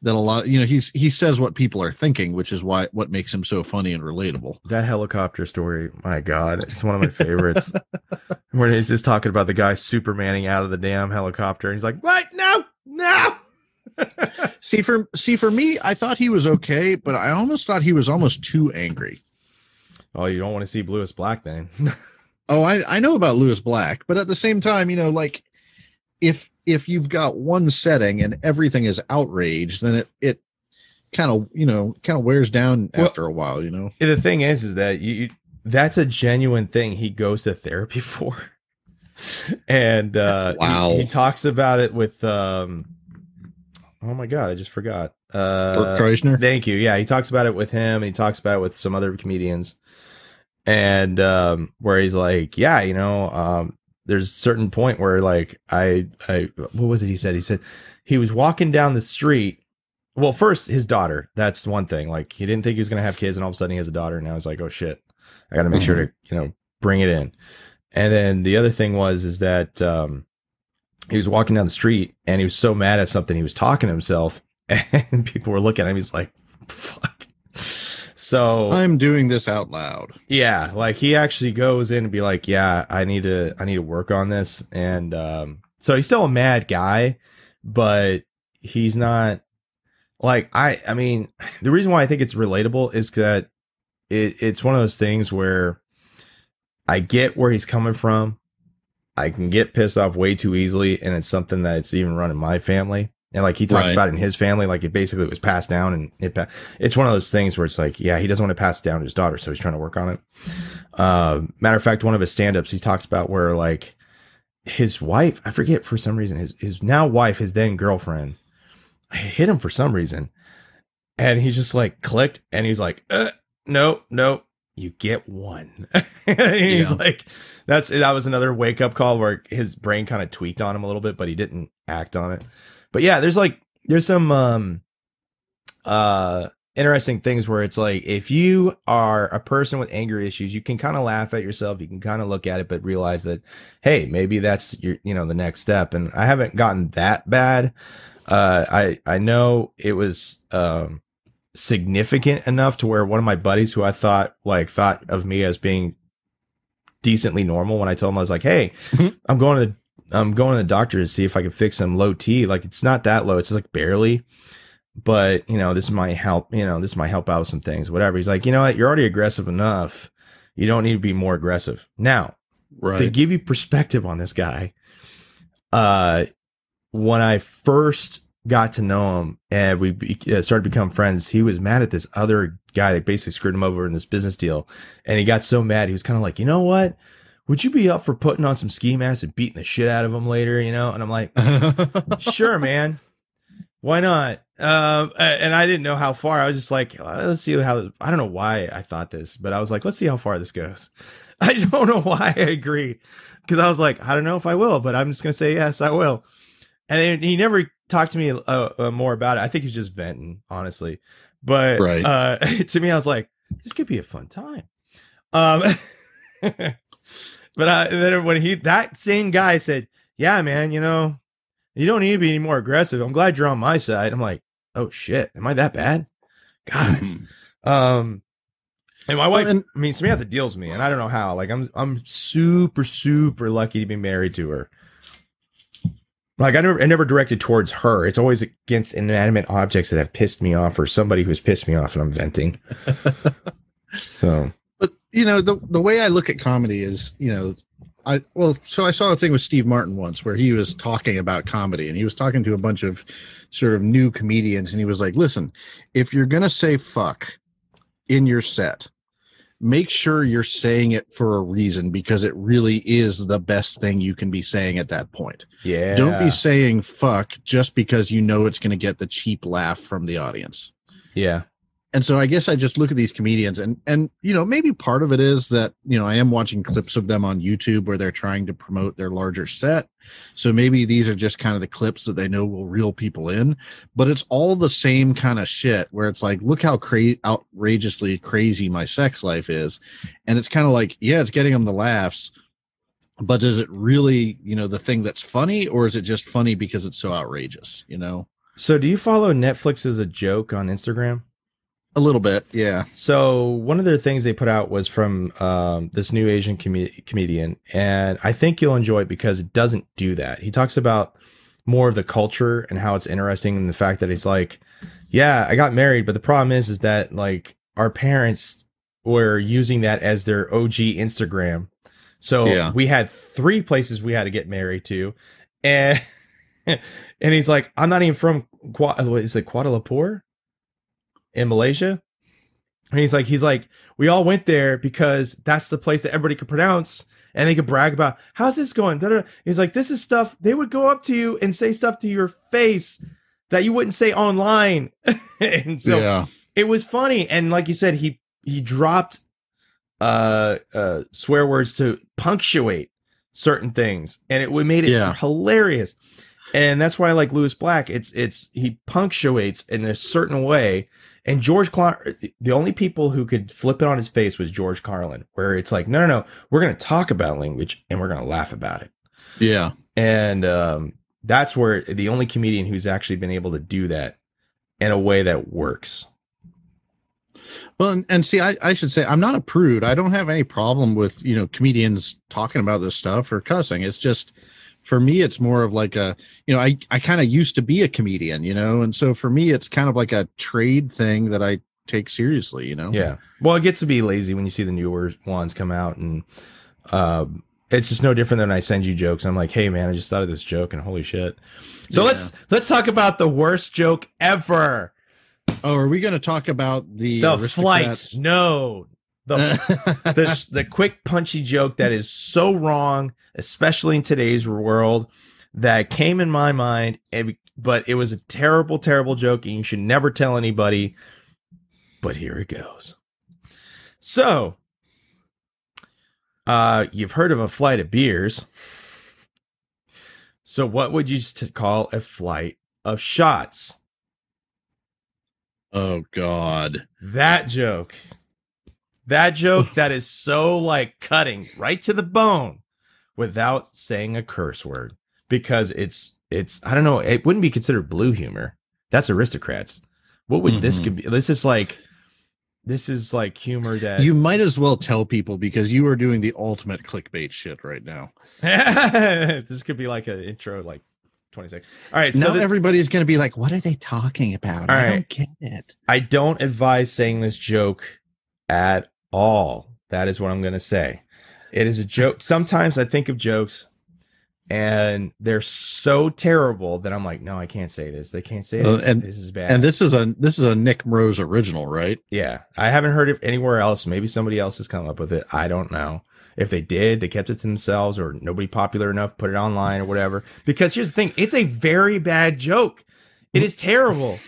that a lot, you know, he's he says what people are thinking, which is why what makes him so funny and relatable. That helicopter story, my God, it's one of my favorites. (laughs) Where he's just talking about the guy supermaning out of the damn helicopter. And he's like, what? No, no. (laughs) See for see for me, I thought he was okay, but I almost thought he was almost too angry. Oh, you don't want to see Lewis Black then. (laughs) Oh, I I know about Lewis Black, but at the same time, you know, like if if you've got one setting and everything is outraged, then it it kind of you know kind of wears down Well- after a while. You know. the thing is, is that you, you- that's a genuine thing he goes to therapy (laughs) for. and uh Wow. he, talks about it with um oh my god, I just forgot. Uh Bert Kreischer. Thank you. Yeah, he talks about it with him and he talks about it with some other comedians. And um where he's like, yeah, you know, um there's a certain point where like I I what was it he said? He said he was walking down the street. Well, first his daughter. That's one thing. Like he didn't think he was going to have kids and all of a sudden he has a daughter and now he's like, "Oh shit. I got to make sure to, you know, bring it in." And then the other thing was is that um he was walking down the street and he was so mad at something he was talking to himself (laughs) and people were looking at him he's like fuck so I'm doing this out loud. yeah like he actually goes in and be like yeah i need to i need to work on this. And um so he's still a mad guy but he's not like i i mean the reason why i think it's relatable is that it, it's one of those things where i get where he's coming from. I can get pissed off way too easily and it's something that's even run in my family and like he talks Right. about it in his family like it basically was passed down and it it's one of those things where it's like yeah he doesn't want to pass it down to his daughter so he's trying to work on it uh, matter of fact one of his stand-ups he talks about where like his wife, I forget for some reason, his his now wife, his then girlfriend, hit him for some reason, and he just like clicked, and he's like, uh, "No, no, you get one." (laughs) he's Yeah. like, "That's that was another wake up call where his brain kind of tweaked on him a little bit, but he didn't act on it." But yeah, there's like there's some um uh interesting things where it's like if you are a person with anger issues you can kind of laugh at yourself you can kind of look at it but realize that hey maybe that's your you know the next step and i haven't gotten that bad uh i i know it was um significant enough to where one of my buddies who i thought like thought of me as being decently normal when i told him i was like hey Mhm. i'm going to i'm going to the doctor to see if i can fix some low t. Like it's not that low. It's like barely. But you know this might help you know this might help out with some things whatever. He's like you know what? You're already aggressive enough. You don't need to be more aggressive. Now to give you perspective on this guy uh when i first got to know him and we be, uh, started to become friends he was mad at this other guy that basically screwed him over in this business deal. And he got so mad. He was kind of like you know what would you be up for putting on some ski masks and beating the shit out of them later you know and i'm like (laughs) sure, man. Why not? Um, and I didn't know how far. I was just like, let's see how. I don't know why I thought this, but I was like, let's see how far this goes. (laughs) I don't know why I agreed because I was like, I don't know if I will, but I'm just gonna say yes, I will. And he never talked to me uh, uh, more about it. I think he's just venting, honestly. But Right. uh, (laughs) to me, I was like, this could be a fun time. Um, but uh, then when he that same guy said, "Yeah, man, you know, you don't need to be any more aggressive. I'm glad you're on my side." I'm like, "Oh shit, am I that bad?" God. (laughs) Um, and my wife, and- I mean, Samantha deals with me, and I don't know how. Like, I'm I'm super super lucky to be married to her. Like, I never I never directed towards her. It's always against inanimate objects that have pissed me off, or somebody who's pissed me off, and I'm venting. (laughs) so But you know, the the way I look at comedy is, you know, I well, so I saw a thing with Steve Martin once where he was talking about comedy and he was talking to a bunch of sort of new comedians and he was like, "Listen, if you're going to say fuck in your set, make sure you're saying it for a reason because it really is the best thing you can be saying at that point. yeah, Don't be saying fuck just because you know it's going to get the cheap laugh from the audience." yeah, and so I guess I just look at these comedians and and you know maybe part of it is that you know I am watching clips of them on YouTube where they're trying to promote their larger set. So maybe these are just kind of the clips that they know will reel people in, but it's all the same kind of shit where it's like look how crazy outrageously crazy my sex life is and it's kind of like yeah it's getting them the laughs but is it really you know the thing that's funny or is it just funny because it's so outrageous you know So, do you follow Netflix Is A Joke on Instagram? A little bit yeah So one of the things they put out was from um, this new Asian com- comedian, and I think you'll enjoy it because it doesn't do that. He talks about more of the culture and how it's interesting, and the fact that he's like, yeah, I got married, but the problem is, is that like our parents were using that as their OG Instagram. So Yeah. we had three places we had to get married to, and (laughs) and he's like, I'm not even from Kuala, what is it, Kuala Lumpur in Malaysia. And he's like, he's like, we all went there because that's the place that everybody could pronounce and they could brag about how's this going. He's like, this is stuff they would go up to you and say stuff to your face that you wouldn't say online. (laughs) and so yeah it was funny. And like you said, he he dropped uh uh swear words to punctuate certain things and it would made it Yeah. hilarious. And that's why I like Lewis Black. It's it's he punctuates in a certain way. And George Car- the only people who could flip it on his face was George Carlin, where it's like, no, no, no, we're going to talk about language and we're going to laugh about it. yeah And um, that's where the only comedian who's actually been able to do that in a way that works. Well, and, and see, I, I should say I'm not a prude. I don't have any problem with you know comedians talking about this stuff or cussing. It's just for me, it's more of like a you know I I kind of used to be a comedian, you know, and so for me, it's kind of like a trade thing that I take seriously, you know. Yeah. Well, it gets to be lazy when you see the newer ones come out, and um, it's just no different than I send you jokes. I'm like, hey man, I just thought of this joke, and holy shit. So Yeah. let's let's talk about the worst joke ever. Oh, are we going to talk about the, The flight. No, the (laughs) the, the quick punchy joke that is so wrong, especially in today's world, that came in my mind, but it was a terrible, terrible joke, and you should never tell anybody. But here it goes. So, uh, you've heard of a flight of beers. So, what would you call a flight of shots? oh God. That joke. That joke (laughs) that is so like cutting right to the bone without saying a curse word because it's it's I don't know, it wouldn't be considered blue humor. That's aristocrats. What would this Mhm. could be? This is like this is like humor that You might as well tell people because you are doing the ultimate clickbait shit right now. (laughs) this could be like an intro like 20 seconds. All right, so now the- everybody's going to be like, "What are they talking about?" I right. don't get it. I don't advise saying this joke at all. That is what I'm going to say. It is a joke. (laughs) Sometimes I think of jokes and they're so terrible that I'm like, no, I can't say this. They can't say Uh, this. and- this is bad. And this is a this is a Nick Rose original, right? yeah, I haven't heard it anywhere else. Maybe somebody else has come up with it. I don't know. If they did, they kept it to themselves or nobody popular enough put it online or whatever. Because here's the thing it's a very bad joke. It is terrible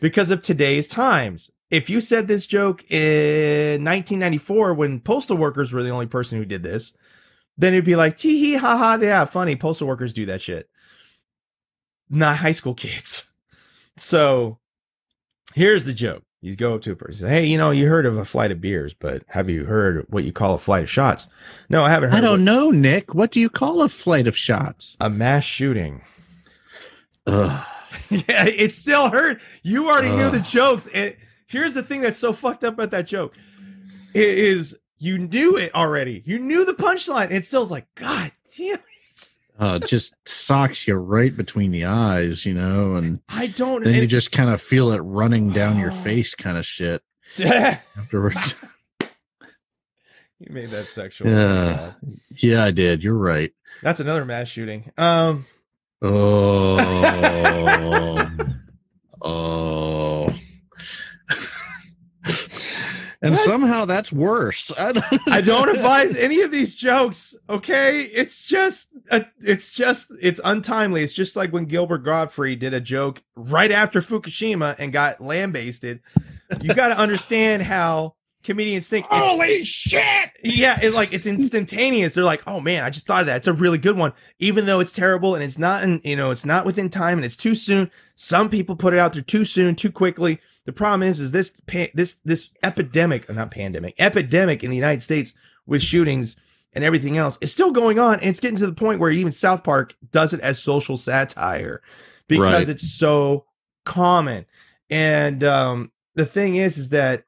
because of today's times. If you said this joke in 1994 when postal workers were the only person who did this, then it'd be like, tee hee ha ha, yeah, funny. Postal workers do that shit. Not high school (laughs) kids. So here's the joke. You go up to a person, hey, you know, you heard of a flight of beers, but have you heard what you call a flight of shots? No, I haven't heard I don't know, Nick. What do you call a flight of shots? a mass shooting. Ugh. (laughs) yeah, it still hurt. You already knew the Ugh. jokes. And here's the thing that's so fucked up about that joke. It is you knew it already. You knew the punchline. It still's like, God damn it. Uh, just socks you right between the eyes, you know, and I don't then you just kind of feel it running down your Oh. face, kind of shit. (laughs) Afterwards, you made that sexual. Yeah. yeah, I did. You're right. That's another mass shooting. Um Oh, (laughs) oh. And What? somehow that's worse. (laughs) I don't, I don't advise any of these jokes. Okay, it's just uh, it's just it's untimely. It's just like when Gilbert Gottfried did a joke right after Fukushima and got lambasted. You got to understand how comedians think. Holy shit! yeah, it like it's instantaneous. They're like, "Oh man, I just thought of that. It's a really good one." Even though it's terrible and it's not in, you know, it's not within time and it's too soon. Some people put it out there too soon, too quickly. The problem is is this pa- this this epidemic, uh, not pandemic, epidemic in the United States with shootings and everything else is still going on and it's getting to the point where even South Park does it as social satire because Right. it's so common. And um the thing is is that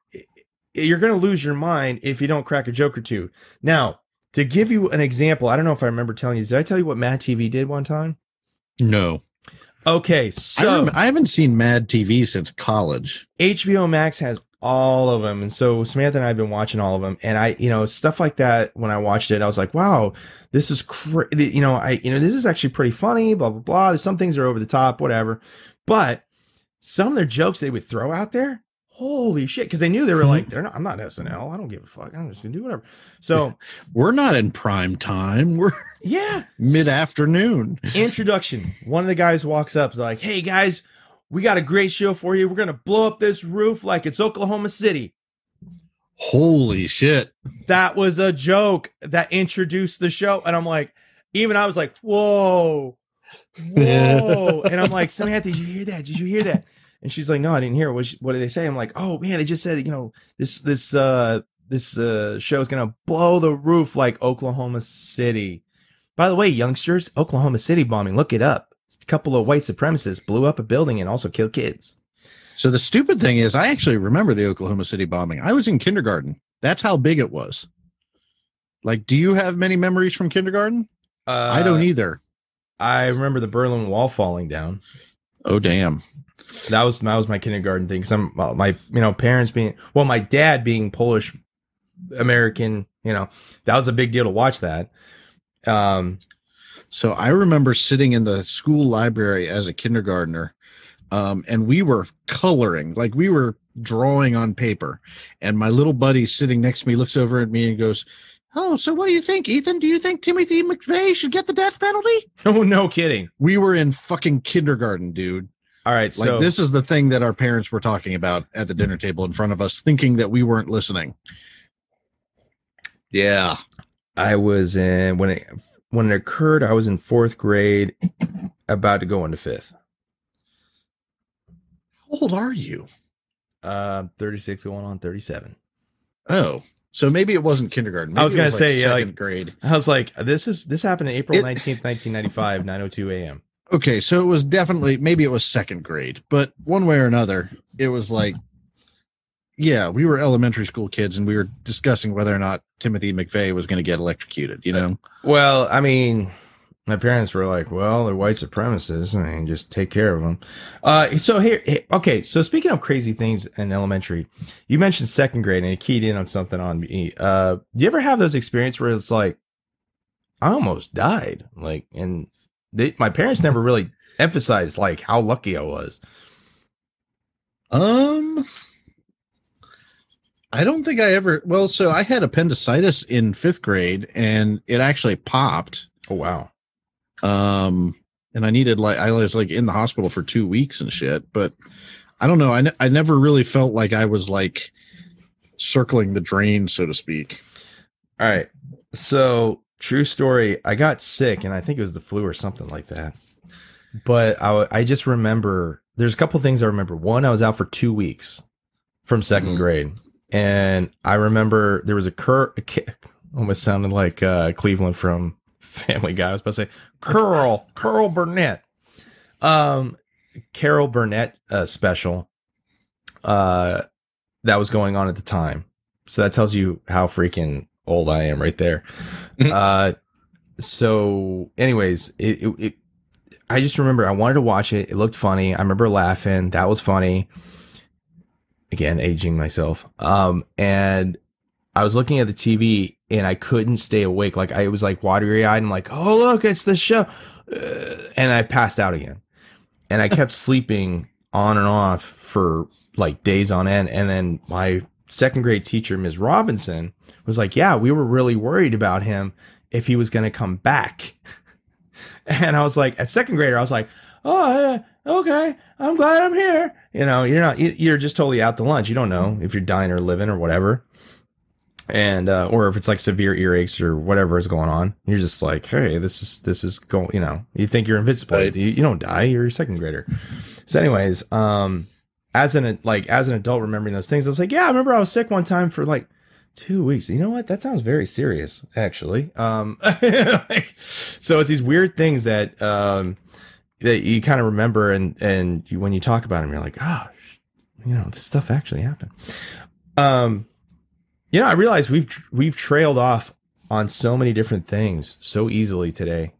you're going to lose your mind if you don't crack a joke or two. Now, to give you an example, I don't know if I remember telling you. Did I tell you what Mad TV did one time? No, Okay, I, so rem- I haven't seen Mad TV since college. HBO Max has all of them, and so Samantha and I have been watching all of them. And I, you know, stuff like that. When I watched it, I was like, "Wow, this is cra You know, I, you know, this is actually pretty funny. Blah blah blah. Some things are over the top, whatever. But some of their jokes they would throw out there, holy shit! Because they knew they were like, hmm? "They're not. I'm not SNL. I don't give a fuck. I'm just gonna do whatever." So (laughs) We're not in prime time. We're yeah, mid afternoon. introduction. One of the guys walks up, like, "Hey guys, we got a great show for you. We're gonna blow up this roof like it's Oklahoma City." Holy shit! That was a joke that introduced the show, and I'm like, even I was like, "Whoa, (laughs) whoa!" and I'm like, "Samantha, did you hear that? Did you hear that?" And she's like, "No, I didn't hear. What, what did they say?" I'm like, "Oh man, they just said, you know, this this uh this uh show is gonna blow the roof like Oklahoma City." By the way, youngsters, Oklahoma City bombing, look it up. A couple of white supremacists blew up a building and also killed kids. So the stupid thing is, I actually remember the Oklahoma City bombing. I was in kindergarten. That's how big it was. Like, do you have many memories from kindergarten? Uh, I don't either. I remember the Berlin Wall falling down. Oh damn! That was that was my kindergarten thing. Some well, my you know parents being well, my dad being Polish American. You know that was a big deal to watch that. Um, So I remember sitting in the school library as a kindergartner, Um, and we were coloring, like we were drawing on paper. And my little buddy sitting next to me looks over at me and goes, Oh, so what do you think, Ethan? Do you think Timothy McVeigh should get the death penalty? (laughs) Oh, no kidding. We were in fucking kindergarten, dude. All right. Like So this is the thing that our parents were talking about at the dinner table in front of us, thinking that we weren't listening. Yeah. I was in when it when it occurred, I was in fourth grade, about to go into fifth. How old are you? Uh 36 going on 37. Oh, so maybe it wasn't kindergarten. I was Maybe gonna say, yeah, second like- grade. I was like, this is this happened in April 19th, 1995, 902 a.m. Okay, so it was definitely maybe it was second grade, but one way or another, it was like, yeah, we were elementary school kids and we were discussing whether or not Timothy McVeigh was going to get electrocuted. You know, Well, I mean, my parents were like, well, they're white supremacists. I mean, just take care of them. Uh, so here, here- okay. So speaking of crazy things in elementary, you mentioned second grade and it keyed in on something on me. Uh, do you ever have those experiences where it's like, I almost died? Like, and they, my parents never really emphasized like how lucky I was. um, I don't think I ever. Well, so I had appendicitis in fifth grade, and it actually popped. Oh, wow. um and i needed like i was like in the hospital for two weeks and shit but i don't know i, ne- I never really felt like i was like circling the drain so to speak All right. So, true story. I got sick, and I think it was the flu or something like that. But I just remember there's a couple things I remember. One, I was out for two weeks from 2nd Mhm. grade, and I remember there was a cur. A almost sounded like uh, Cleveland from (laughs) Family Guy. I was about to say Curl, Curl Burnett, um, Carol Burnett uh, special, uh, that was going on at the time. So that tells you how freaking old I am right there. Mhm. Uh, so anyways, it, it, it, I just remember I wanted to watch it. It looked funny. I remember laughing. That was funny. Again, aging myself. Um, and I was looking at the TV and I couldn't stay awake. Like I was like watery eyed and like, oh look, it's the show. Uh, and I passed out again. And I kept (laughs) sleeping on and off for like days on end. And then my second grade teacher, Ms. Robinson, was like, yeah, we were really worried about him if he was going to come back. (laughs) And I was like, at second grader, I was like, oh, yeah, okay, I'm glad I'm here. You know, you're not, you- you're just totally out to lunch. You don't know if you're dying or living or whatever. And, uh, or if it's like severe earaches or whatever is going on, you're just like, hey, this is, this is going, you know, you think you're invincible. Right. You, you don't die. You're a second grader. So, anyways, um, as an, like, as an adult remembering those things, I was like, yeah, I remember I was sick one time for like, two weeks. You know what? That sounds very serious, actually. Um, (laughs) like, so it's these weird things that um that you kind of remember, and and you, when you talk about them, you're like, gosh, you know, this stuff actually happened. Um, you know, I realize we've we've trailed off on so many different things so easily today.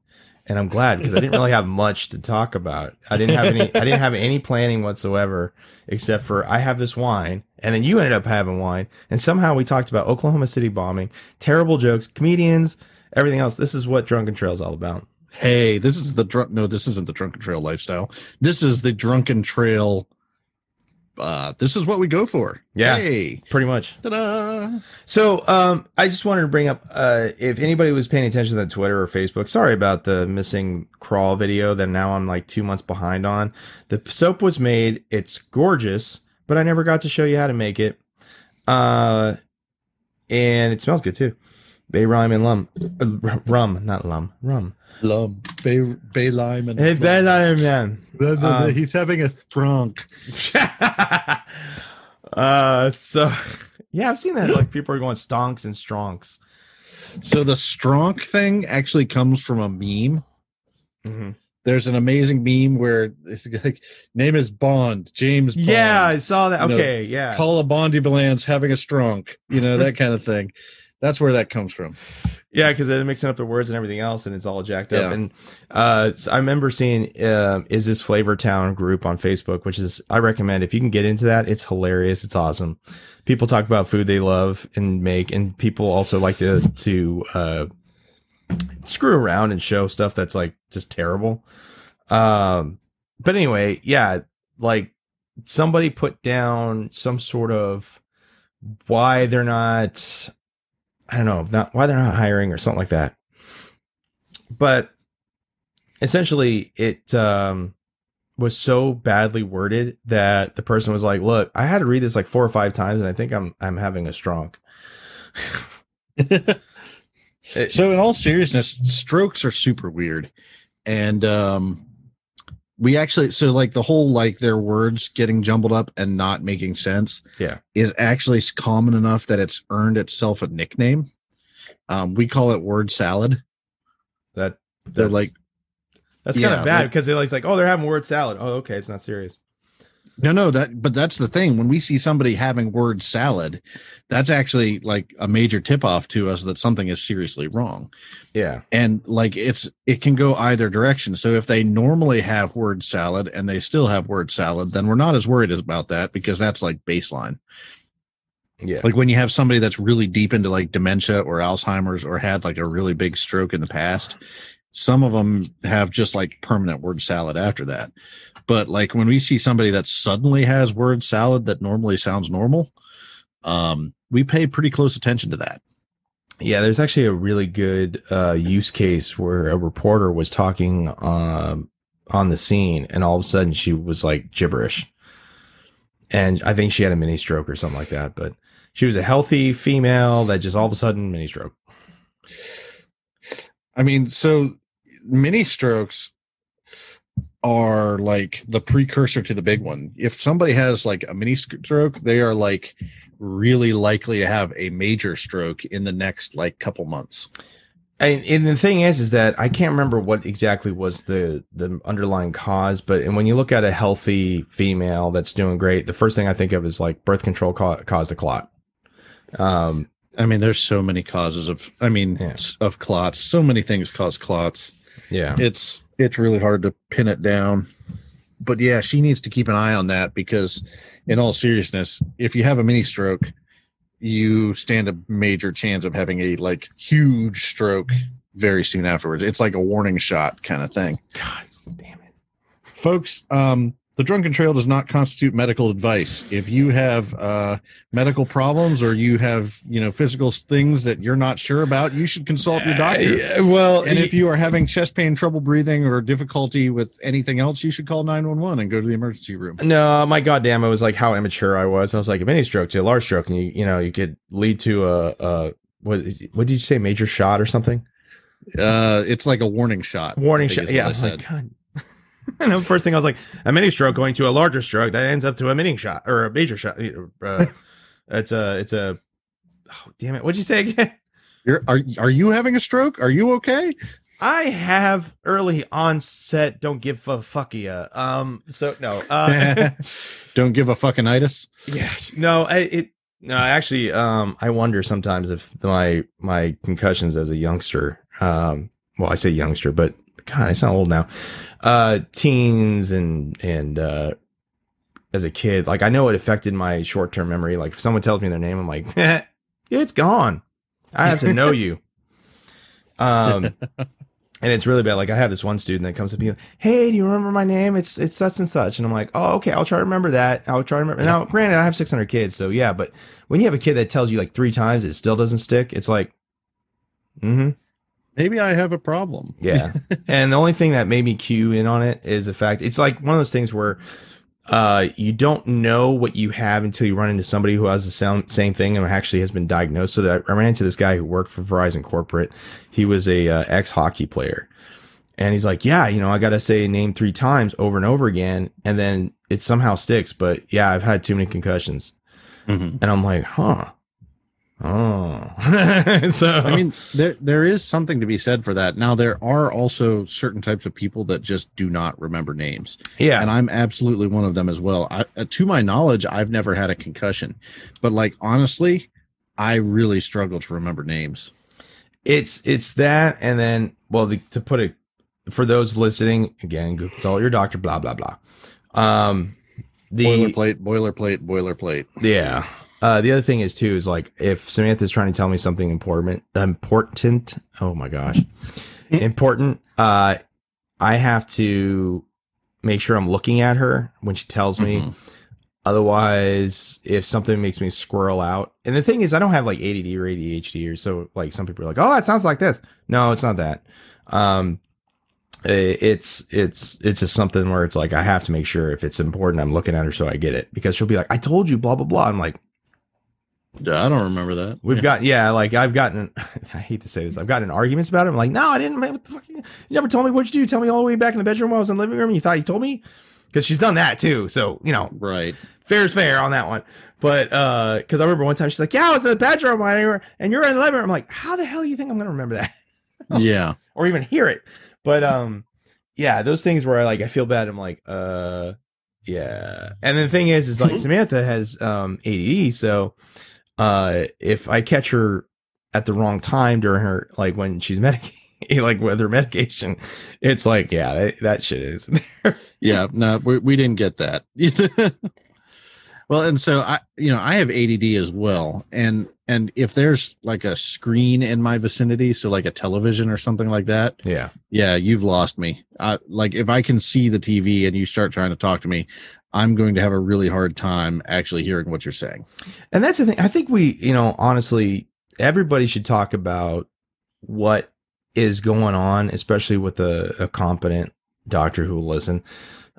And I'm glad because I didn't really have much to talk about. I didn't have any I didn't have any planning whatsoever except for I have this wine and then you ended up having wine and somehow we talked about Oklahoma City bombing, terrible jokes, comedians, everything else. This is what Drunken Trail is all about. hey this is the drunk no this isn't the drunken trail lifestyle this is the drunken trail uh this is what we go for Yeah. hey Pretty much. ta-da So, um, I just wanted to bring up, uh, if anybody was paying attention to Twitter or Facebook, sorry about the missing crawl video that now I'm like two months behind on. The soap was made. It's gorgeous, but I never got to show you how to make it. Uh, and it smells good too. Bay rhyme and lum, uh, rum, not lum, rum. Lum bay bay lime and Hey, bay lime, man. The- the- the- um, he's having a thrunk (laughs) uh, so yeah, I've seen that. Like people are going stonks and stronks. so the stronk thing actually comes from a meme hmm there's an amazing meme where it's like name is bond james bond. Yeah, I saw that. You know, Okay, yeah. call a bondy balance having a strunk you know that kind of thing that's where that comes from Yeah, because they're mixing up the words and everything else, and it's all jacked up. Yeah. And uh, so I remember seeing um, is this Flavor Town group on Facebook, which is I recommend if you can get into that. It's hilarious. It's awesome. People talk about food they love and make, and people also like to to uh, screw around and show stuff that's like just terrible. Um, but anyway, yeah, like somebody put down some sort of why they're not I don't know, not why they're not hiring or something like that. But essentially it um was so badly worded that the person was like, "Look, I had to read this like four or five times and I think I'm I'm having a stroke." (laughs) So in all seriousness strokes are super weird and um we actually so like the whole like their words getting jumbled up and not making sense Yeah. is actually common enough that it's earned itself a nickname um we call it word salad that they're like that's kind of bad because they're like, like, oh, they're having word salad. Oh, okay, it's not serious. No no that but that's the thing. When we see somebody having word salad that's actually like a major tip off to us that something is seriously wrong. Yeah. and like it's it can go either direction. So if they normally have word salad and they still have word salad then we're not as worried as about that because that's like baseline. Yeah. like when you have somebody that's really deep into like dementia or alzheimer's or had like a really big stroke in the past some of them have just like permanent word salad after that but like when we see somebody that suddenly has word salad that normally sounds normal um we pay pretty close attention to that Yeah, there's actually a really good uh, use case where a reporter was talking um, on the scene, and all of a sudden she was like gibberish, and I think she had a mini stroke or something like that. But she was a healthy female that just all of a sudden mini stroke. I mean, so mini strokes are like the precursor to the big one. If somebody has like a mini stroke, they are like really likely to have a major stroke in the next like couple months. And, and the thing is, is that I can't remember what exactly was the the underlying cause, but and when you look at a healthy female that's doing great, the first thing I think of is like birth control ca- caused a clot. Um, I mean, there's so many causes of I mean Yeah. of clots. So many things cause clots. yeah, It's it's really hard to pin it down. But yeah, she needs to keep an eye on that because in all seriousness, if you have a mini stroke, you stand a major chance of having a like huge stroke very soon afterwards. It's like a warning shot kind of thing. God damn it. Folks, um the drunken trail does not constitute medical advice. If you have uh, medical problems or you have, you know, physical things that you're not sure about, you should consult your doctor. Uh, well, And if you are having chest pain, trouble breathing, or difficulty with anything else, you should call 911 and go to the emergency room. No, my goddamn, it was like how immature I was. I was like a mini stroke to a large stroke, and you you know you could lead to a, a what what did you say major shot or something? Uh, it's like a warning shot. Warning shot. Yeah, I I was like God. (laughs) and the first thing I was like a mini stroke going to a larger stroke that ends up to a mini shot or a major shot. Uh, (laughs) it's a it's a oh damn it. What'd you say again? You're, are are you having a stroke? Are you okay? I have early onset. Don't give a fuck ya. Um. So no. Uh, (laughs) Don't give a fucking itis. Yeah, no, I, it no. Actually, um, I wonder sometimes if my my concussions as a youngster, um, well, I say youngster, but God, I sound old now. Uh, teens and and uh, as a kid, like I know it affected my short term memory. Like if someone tells me their name, I'm like, (laughs) it's gone. I have to know you. (laughs) Um. And it's really bad. Like I have this one student that comes up to me, "Hey, do you remember my name? It's it's such and such." And I'm like, "Oh, okay. I'll try to remember that. I'll try to remember." Now, granted, I have 600 kids, so yeah. But when you have a kid that tells you like three times, it still doesn't stick. It's like, mm-hmm, Maybe I have a problem. yeah. (laughs) and the only thing that made me cue in on it is the fact it's like one of those things where uh you don't know what you have until you run into somebody who has the sound, same thing and actually has been diagnosed so that i ran into this guy who worked for verizon corporate he was a uh, ex hockey player and he's like yeah you know i gotta say a name three times over and over again and then it somehow sticks but yeah i've had too many concussions Mhm. and i'm like huh oh (laughs) so I mean, there there is something to be said for that. Now, there are also certain types of people that just do not remember names, yeah and I'm absolutely one of them as well. I, uh, to my knowledge, I've never had a concussion, but like honestly, I really struggle to remember names. it's it's that and then well the, to put it for those listening again consult your doctor blah blah blah um the boilerplate, boilerplate, boilerplate. yeah uh the other thing is too is like if samantha's trying to tell me something important important oh my gosh important uh i have to make sure I'm looking at her when she tells me. Mhm. Otherwise, if something makes me squirrel out, and the thing is, I don't have like ADD or ADHD, or so like some people are like, oh, it sounds like this. No, it's not that. Um, it's it's it's just something where it's like I have to make sure if it's important, I'm looking at her so I get it because she'll be like, I told you, blah blah blah. I'm like, I don't remember that. we've got yeah, like I've gotten. (laughs) I hate to say this, I've gotten arguments about it. I'm like, no, I didn't. man, What the fuck? You never told me what you do. Tell me all the way back in the bedroom while I was in the living room. You thought you told me because she's done that too. So you know, right. fair's fair on that one. But uh because I remember one time she's like, Yeah, I was in the bedroom you were and you're in the living room. I'm like, how the hell do you think I'm gonna remember that? (laughs) Yeah. or even hear it? But um yeah, those things where I like I feel bad, I'm like, uh yeah. And the thing is, is like (laughs) Samantha has um ADD, so uh if I catch her at the wrong time during her like when she's medicated (laughs) like with her medication, it's like, yeah, that, that shit is there. (laughs) Yeah. No, we, we didn't get that. (laughs) well, and so I, you know, I have ADD as well. And, and if there's like a screen in my vicinity, so like a television or something like that, yeah. yeah, you've lost me. I, like if I can see the TV and you start trying to talk to me, I'm going to have a really hard time actually hearing what you're saying. And that's the thing. I think we, you know, honestly, everybody should talk about what is going on, especially with a, a competent doctor who will listen.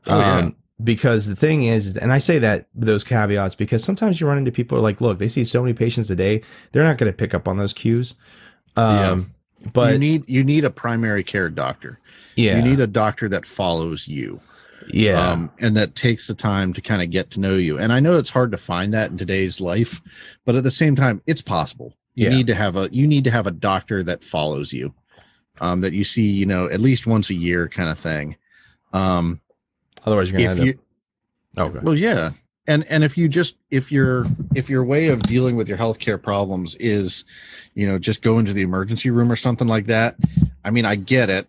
Oh, yeah. Because the thing is, and I say that those caveats because sometimes you run into people who are like, look, they see so many patients a day, they're not going to pick up on those cues. Um, but you need you need a primary care doctor. yeah, You need a doctor that follows you. Yeah, um, and that takes the time to kind of get to know you. And I know it's hard to find that in today's life, but at the same time, it's possible. You Yeah. need to have a you need to have a doctor that follows you, um, that you see, you know, at least once a year, kind of thing. Um, otherwise you're going if to end you, up. Okay. well, yeah, and and if you just if your if your way of dealing with your healthcare problems is, you know, just go into the emergency room or something like that. I mean, I get it.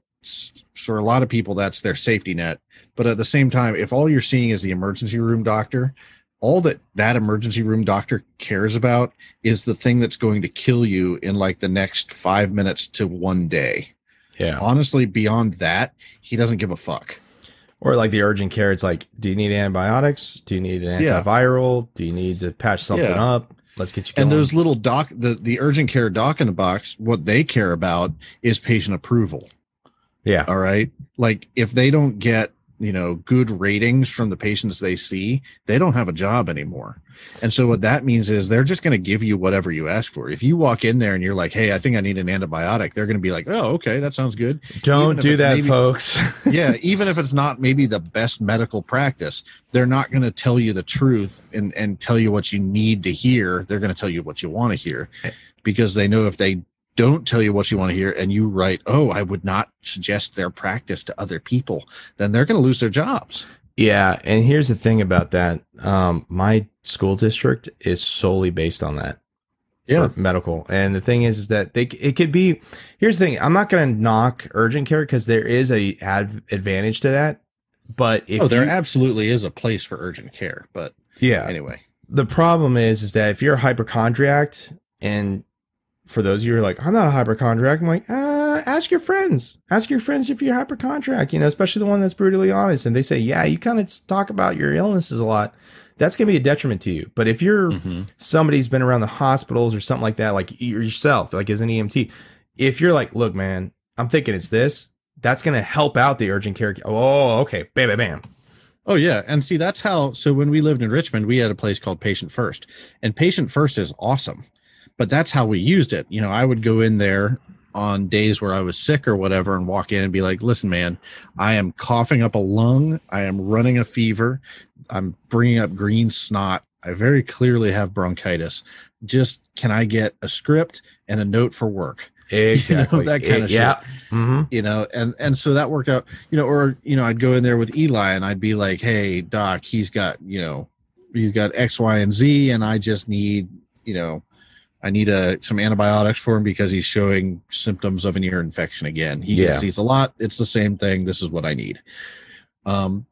For a lot of people, that's their safety net. But at the same time, if all you're seeing is the emergency room doctor, all that that emergency room doctor cares about is the thing that's going to kill you in like the next five minutes to one day. Yeah. Honestly, beyond that, he doesn't give a fuck. Or like the urgent care, it's like, do you need antibiotics? Do you need an Yeah. antiviral? Do you need to patch something Yeah. up? Let's get you going. And those little doc, the, the urgent care doc in the box, what they care about is patient approval. yeah. All right. Like if they don't get, you know, good ratings from the patients they see, they don't have a job anymore. And so what that means is they're just going to give you whatever you ask for. If you walk in there and you're like, Hey, I think I need an antibiotic, they're going to be like, Oh, okay. That sounds good. Don't do that, maybe- folks. (laughs) yeah. (laughs) Even if it's not maybe the best medical practice, they're not going to tell you the truth and, and tell you what you need to hear. They're going to tell you what you want to hear eh. because they know if they don't tell you what you want to hear and you write, Oh, I would not suggest their practice to other people, then they're going to lose their jobs. yeah. And here's the thing about that. Um, my school district is solely based on that. Yeah. medical. And the thing is, is that they it could be. Here's the thing: I'm not going to knock urgent care because there is a ad, advantage to that. But if oh, there you- absolutely is a place for urgent care. But yeah, anyway, the problem is, is that if you're a hypochondriac, and for those of you who are like, I'm not a hypochondriac, I'm like, uh, ask your friends, ask your friends if you're a hypochondriac, you know, especially the one that's brutally honest, and they say, yeah, you kind of talk about your illnesses a lot. That's going to be a detriment to you. But if you're Mhm. somebody's been around the hospitals or something like that, like yourself, like as an EMT, if you're like, look, man, I'm thinking it's this, that's going to help out the urgent care. Oh, okay. Bam, bam, bam. Oh yeah, and see that's how. So when we lived in Richmond, we had a place called Patient First, and Patient First is awesome, but that's how we used it. You know, I would go in there on days where I was sick or whatever, and walk in and be like, "Listen, man, I am coughing up a lung. I am running a fever. I'm bringing up green snot. I very clearly have bronchitis. Just can I get a script and a note for work?" (laughs) Exactly. that kinda It- Yeah. hmm you know and and so that worked out you know or you know i'd go in there with eli and i'd be like hey doc he's got you know he's got x y and z and i just need you know i need a some antibiotics for him because he's showing symptoms of an ear infection again. He Yeah. these a lot. It's the same thing. This is what i need. Um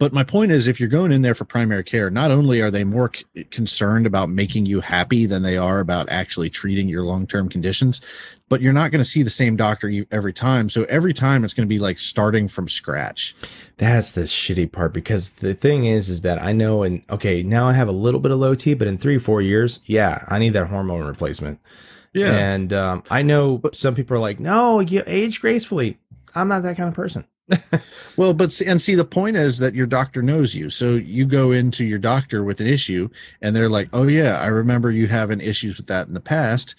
But my point is, if you're going in there for primary care, not only are they more c- concerned about making you happy than they are about actually treating your long term conditions, but you're not going to see the same doctor you, every time. So every time it's going to be like starting from scratch. That's the shitty part because the thing is, is that I know, and okay, now I have a little bit of low T, but in three, four years, yeah, I need that hormone replacement. Yeah. And um, I know some people are like, no, you age gracefully. I'm not that kind of person. (laughs) Well, but see, and see, the point is that your doctor knows you. So you go into your doctor with an issue, and they're like, "Oh yeah, I remember you having issues with that in the past.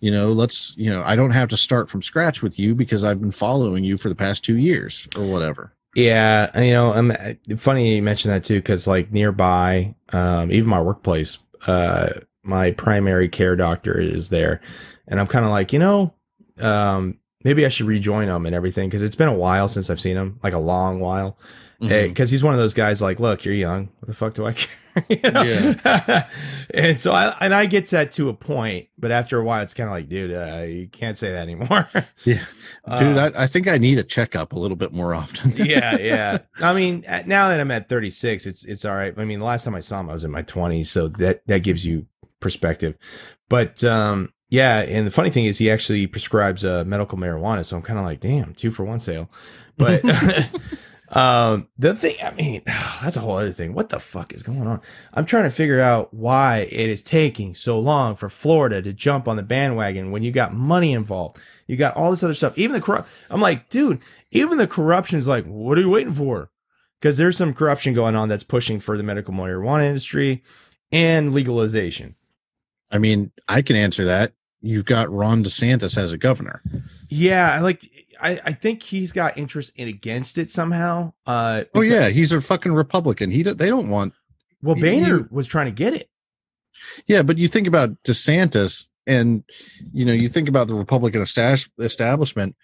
You know, let's, you know, I don't have to start from scratch with you because I've been following you for the past two years or whatever." Yeah, you know, I'm funny you mentioned that too, because like nearby, um, even my workplace, uh, my primary care doctor is there, and I'm kind of like, you know, um, maybe I should rejoin him and everything because it's been a while since I've seen him, like a long while. Because he's one of those guys, like, look, you're young. What the fuck do I (laughs) care? You? Yeah. (laughs) and so I and I get that to a point, but after a while, it's kind of like, dude, uh, you can't say that anymore. (laughs) Yeah. Uh, Dude, I, I think I need a checkup a little bit more often. yeah, yeah. I mean, now that I'm at 36, it's it's all right. I mean, the last time I saw him, I was in my 20s, so that that gives you perspective. But um, yeah, and the funny thing is, he actually prescribes uh, medical marijuana, so I'm kind of like, damn, two for one sale. But (laughs) um, the thing, I mean, (sighs) that's a whole other thing. What the fuck is going on? I'm trying to figure out why it is taking so long for Florida to jump on the bandwagon when you got money involved. You got all this other stuff. Even the corrupt. I'm like, dude, even the corruption is like, what are you waiting for? Because there's some corruption going on that's pushing for the medical marijuana industry and legalization. I mean, I can answer that. You've got Ron DeSantis as a governor. Yeah, I like. I, I think he's got interest in against it somehow. Uh, Oh yeah, he's a fucking Republican. He do- they don't want. Well, Boehner you- was trying to get it. Yeah, but you think about DeSantis, and you know, you think about the Republican establishment.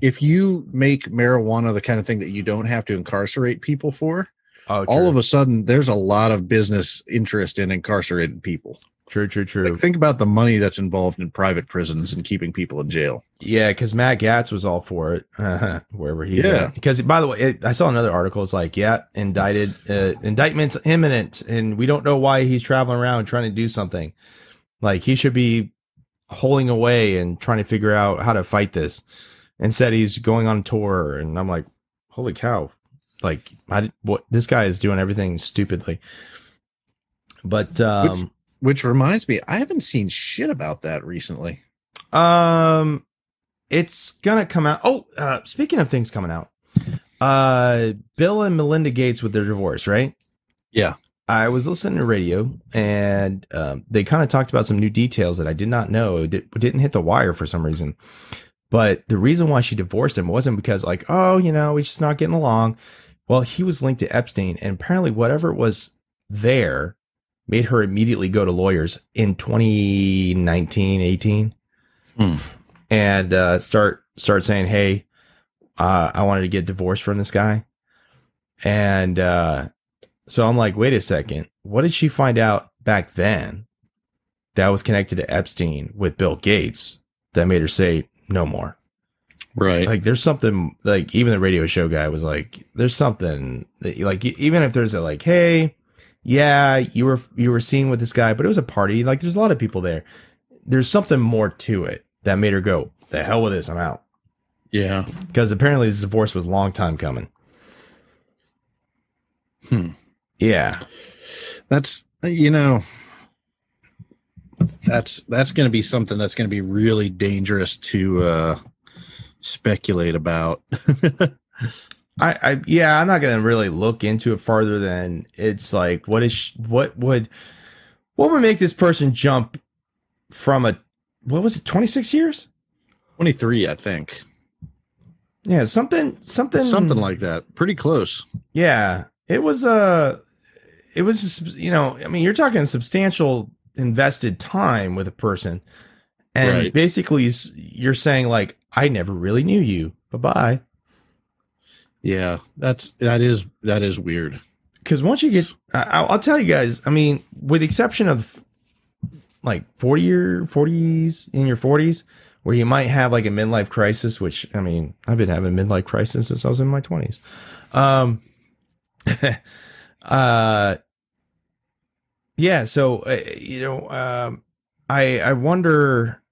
If you make marijuana the kind of thing that you don't have to incarcerate people for, Oh, all of a sudden there's a lot of business interest in incarcerated people. True, true, true. Like, think about the money that's involved in private prisons and keeping people in jail. Yeah, because Matt Gaetz was all for it, (laughs) wherever he's Yeah. at. Because by the way, it, I saw another article. It's like, yeah, indicted, uh, indictment's imminent, and we don't know why he's traveling around trying to do something. Like he should be holding away and trying to figure out how to fight this. Instead, he's going on tour, and I'm like, holy cow! Like, I what this guy is doing everything stupidly. But um, Which reminds me, I haven't seen shit about that recently. Um, it's gonna come out. Oh, uh, speaking of things coming out, uh, Bill and Melinda Gates with their divorce, right? Yeah. I was listening to radio and um, they kind of talked about some new details that I did not know. It did, didn't hit the wire for some reason. But the reason why she divorced him wasn't because, like, oh, you know, we're just not getting along. Well, he was linked to Epstein, and apparently, whatever was there made her immediately go to lawyers in 2019, 18 Hmm. and uh, start start saying, "Hey, uh, I wanted to get divorced from this guy," and uh, so I'm like, "Wait a second, what did she find out back then that was connected to Epstein with Bill Gates that made her say no more?" Right. Like, there's something like even the radio show guy was like, "There's something that, like even if there's a like, hey." Yeah, you were you were seen with this guy, but it was a party. Like, there's a lot of people there. There's something more to it that made her go, "The hell with this, I'm out." yeah. because apparently this divorce was a long time coming. Hmm. Yeah, That's you know that's that's going to be something that's going to be really dangerous to uh speculate about. (laughs) I, I yeah, I'm not gonna really look into it farther than it's like, what is what would what would make this person jump from a what was it, 26 years? 23, I think. Yeah, something something Something like that. Pretty close. Yeah, it was uh it was you know, I mean, you're talking substantial invested time with a person, and Right. basically you're saying like, I never really knew you. Bye bye. Yeah. That's that is that is weird. Because once you get, I, I'll I'll tell you guys. I mean, with the exception of like 40 year 40s in your 40s, where you might have like a midlife crisis, which I mean, I've been having midlife crisis since I was in my 20s. Um, (laughs) uh, yeah. So uh, you know, um, I I wonder.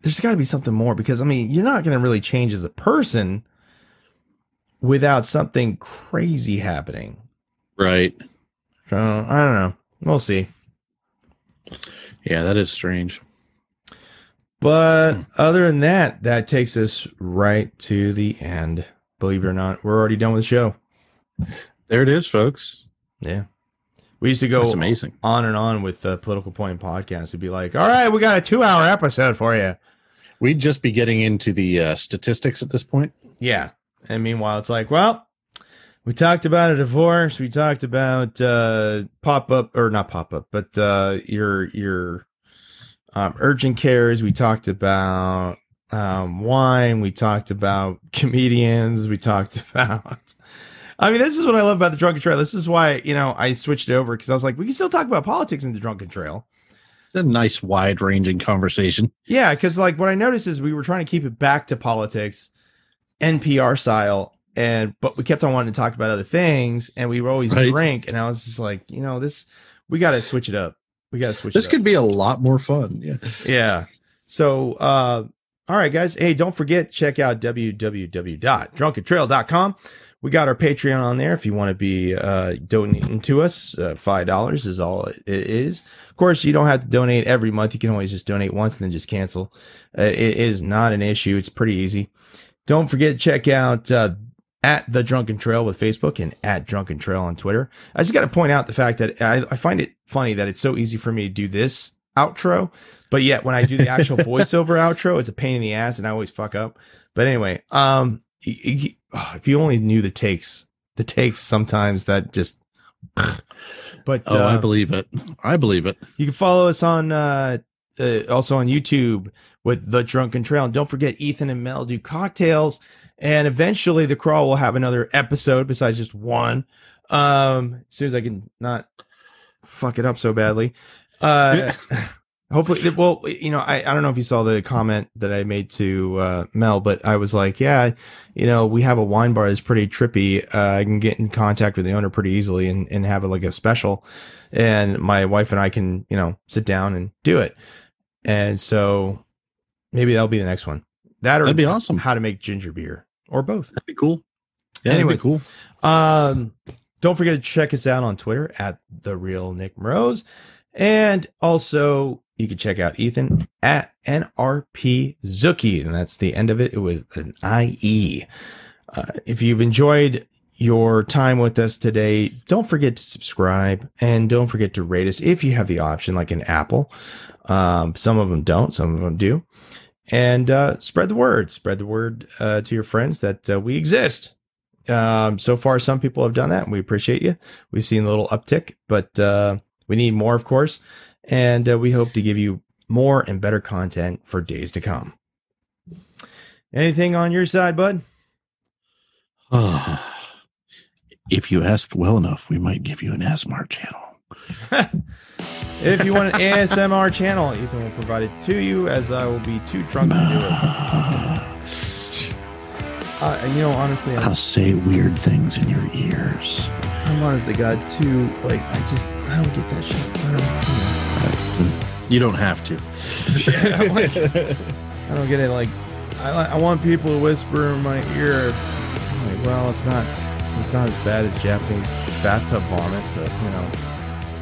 There's got to be something more because I mean, you're not going to really change as a person without something crazy happening. Right. So I don't know. We'll see. Yeah, that is strange. But other than that, that takes us right to the end. Believe it or not, we're already done with the show. There it is, folks. Yeah. We used to go That's amazing. on and on with the political point podcast. It'd be like, all right, we got a two hour episode for you. We'd just be getting into the uh, statistics at this point. Yeah. And meanwhile, it's like, well, we talked about a divorce. We talked about uh, pop up or not pop up, but uh, your your um, urgent cares. We talked about um, wine. We talked about (laughs) comedians. We talked about. I mean, this is what I love about the Drunken Trail. This is why you know I switched over because I was like, we can still talk about politics in the Drunken Trail. It's a nice, wide ranging conversation. Yeah, because like what I noticed is we were trying to keep it back to politics, NPR style, and but we kept on wanting to talk about other things, and we were always Right. drink, and I was just like, you know, this we got to switch it up. We got to switch. This could be a lot more fun. Yeah. yeah. So, uh, all right, guys. Hey, don't forget check out www.drunkentrail.com. We got our Patreon on there if you want to be uh, donating to us. Uh, Five dollars is all it is. Of course, you don't have to donate every month. You can always just donate once and then just cancel. Uh, it is not an issue. It's pretty easy. Don't forget to check out uh, at the Drunken Trail with Facebook and at Drunken Trail on Twitter. I just got to point out the fact that I, I find it funny that it's so easy for me to do this outro, but yet when I do the actual (laughs) voiceover outro, it's a pain in the ass and I always fuck up. But anyway, um, oh, if you only knew the takes, the takes sometimes that just. (sighs) But Oh, I uh, believe it. I believe it. you can follow us on uh, uh also on YouTube with the Drunken Trail. And don't forget Ethan and Mel do cocktails. And eventually the crawl will have another episode besides just one. Um as soon as I can not fuck it up so badly. Uh (laughs) hopefully well you know I, I don't know if you saw the comment that i made to uh, mel but i was like yeah you know we have a wine bar that's pretty trippy uh, i can get in contact with the owner pretty easily and, and have it like a special and my wife and i can you know sit down and do it and so maybe that'll be the next one that or That'd be awesome. how to make ginger beer or both That'd be cool. Yeah, that'd be Anyways. cool. um, don't forget to check us out on Twitter at the real Nick Mrose. And also you can check out Ethan at NRP Zuki. And that's the end of it. It was an IE. Uh, if you've enjoyed your time with us today, don't forget to subscribe and don't forget to rate us if you have the option, like an Apple. Um, some of them don't, some of them do. And uh, spread the word. Spread the word uh, to your friends that uh, we exist. Um, so far, some people have done that, and we appreciate you. We've seen a little uptick, but uh, we need more, of course, and uh, we hope to give you more and better content for days to come. Anything on your side, bud? (sighs) if you ask well enough, we might give you an ASMR channel. (laughs) If you want an ASMR channel, Ethan will provide it to you, as I will be too drunk to do it. (sighs) Uh, and you know, honestly, I'm, I'll say weird things in your ears. I'm honestly God too. Like, I just, I don't get that shit. I don't. You don't have to. You (laughs) like, I don't get it. Like, I, I want people to whisper in my ear. I'm like, well, it's not, it's not as bad as Japanese bathtub vomit, but you know.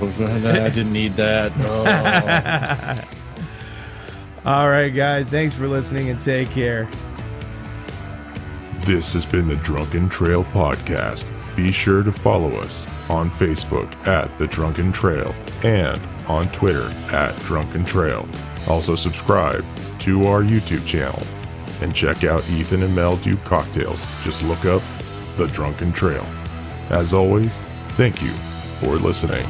I didn't need that. (laughs) Oh. All right, guys. Thanks for listening and take care. This has been the Drunken Trail Podcast. Be sure to follow us on Facebook at The Drunken Trail and on Twitter at Drunken Trail. Also, subscribe to our YouTube channel and check out Ethan and Mel do cocktails. Just look up The Drunken Trail. As always, thank you for listening.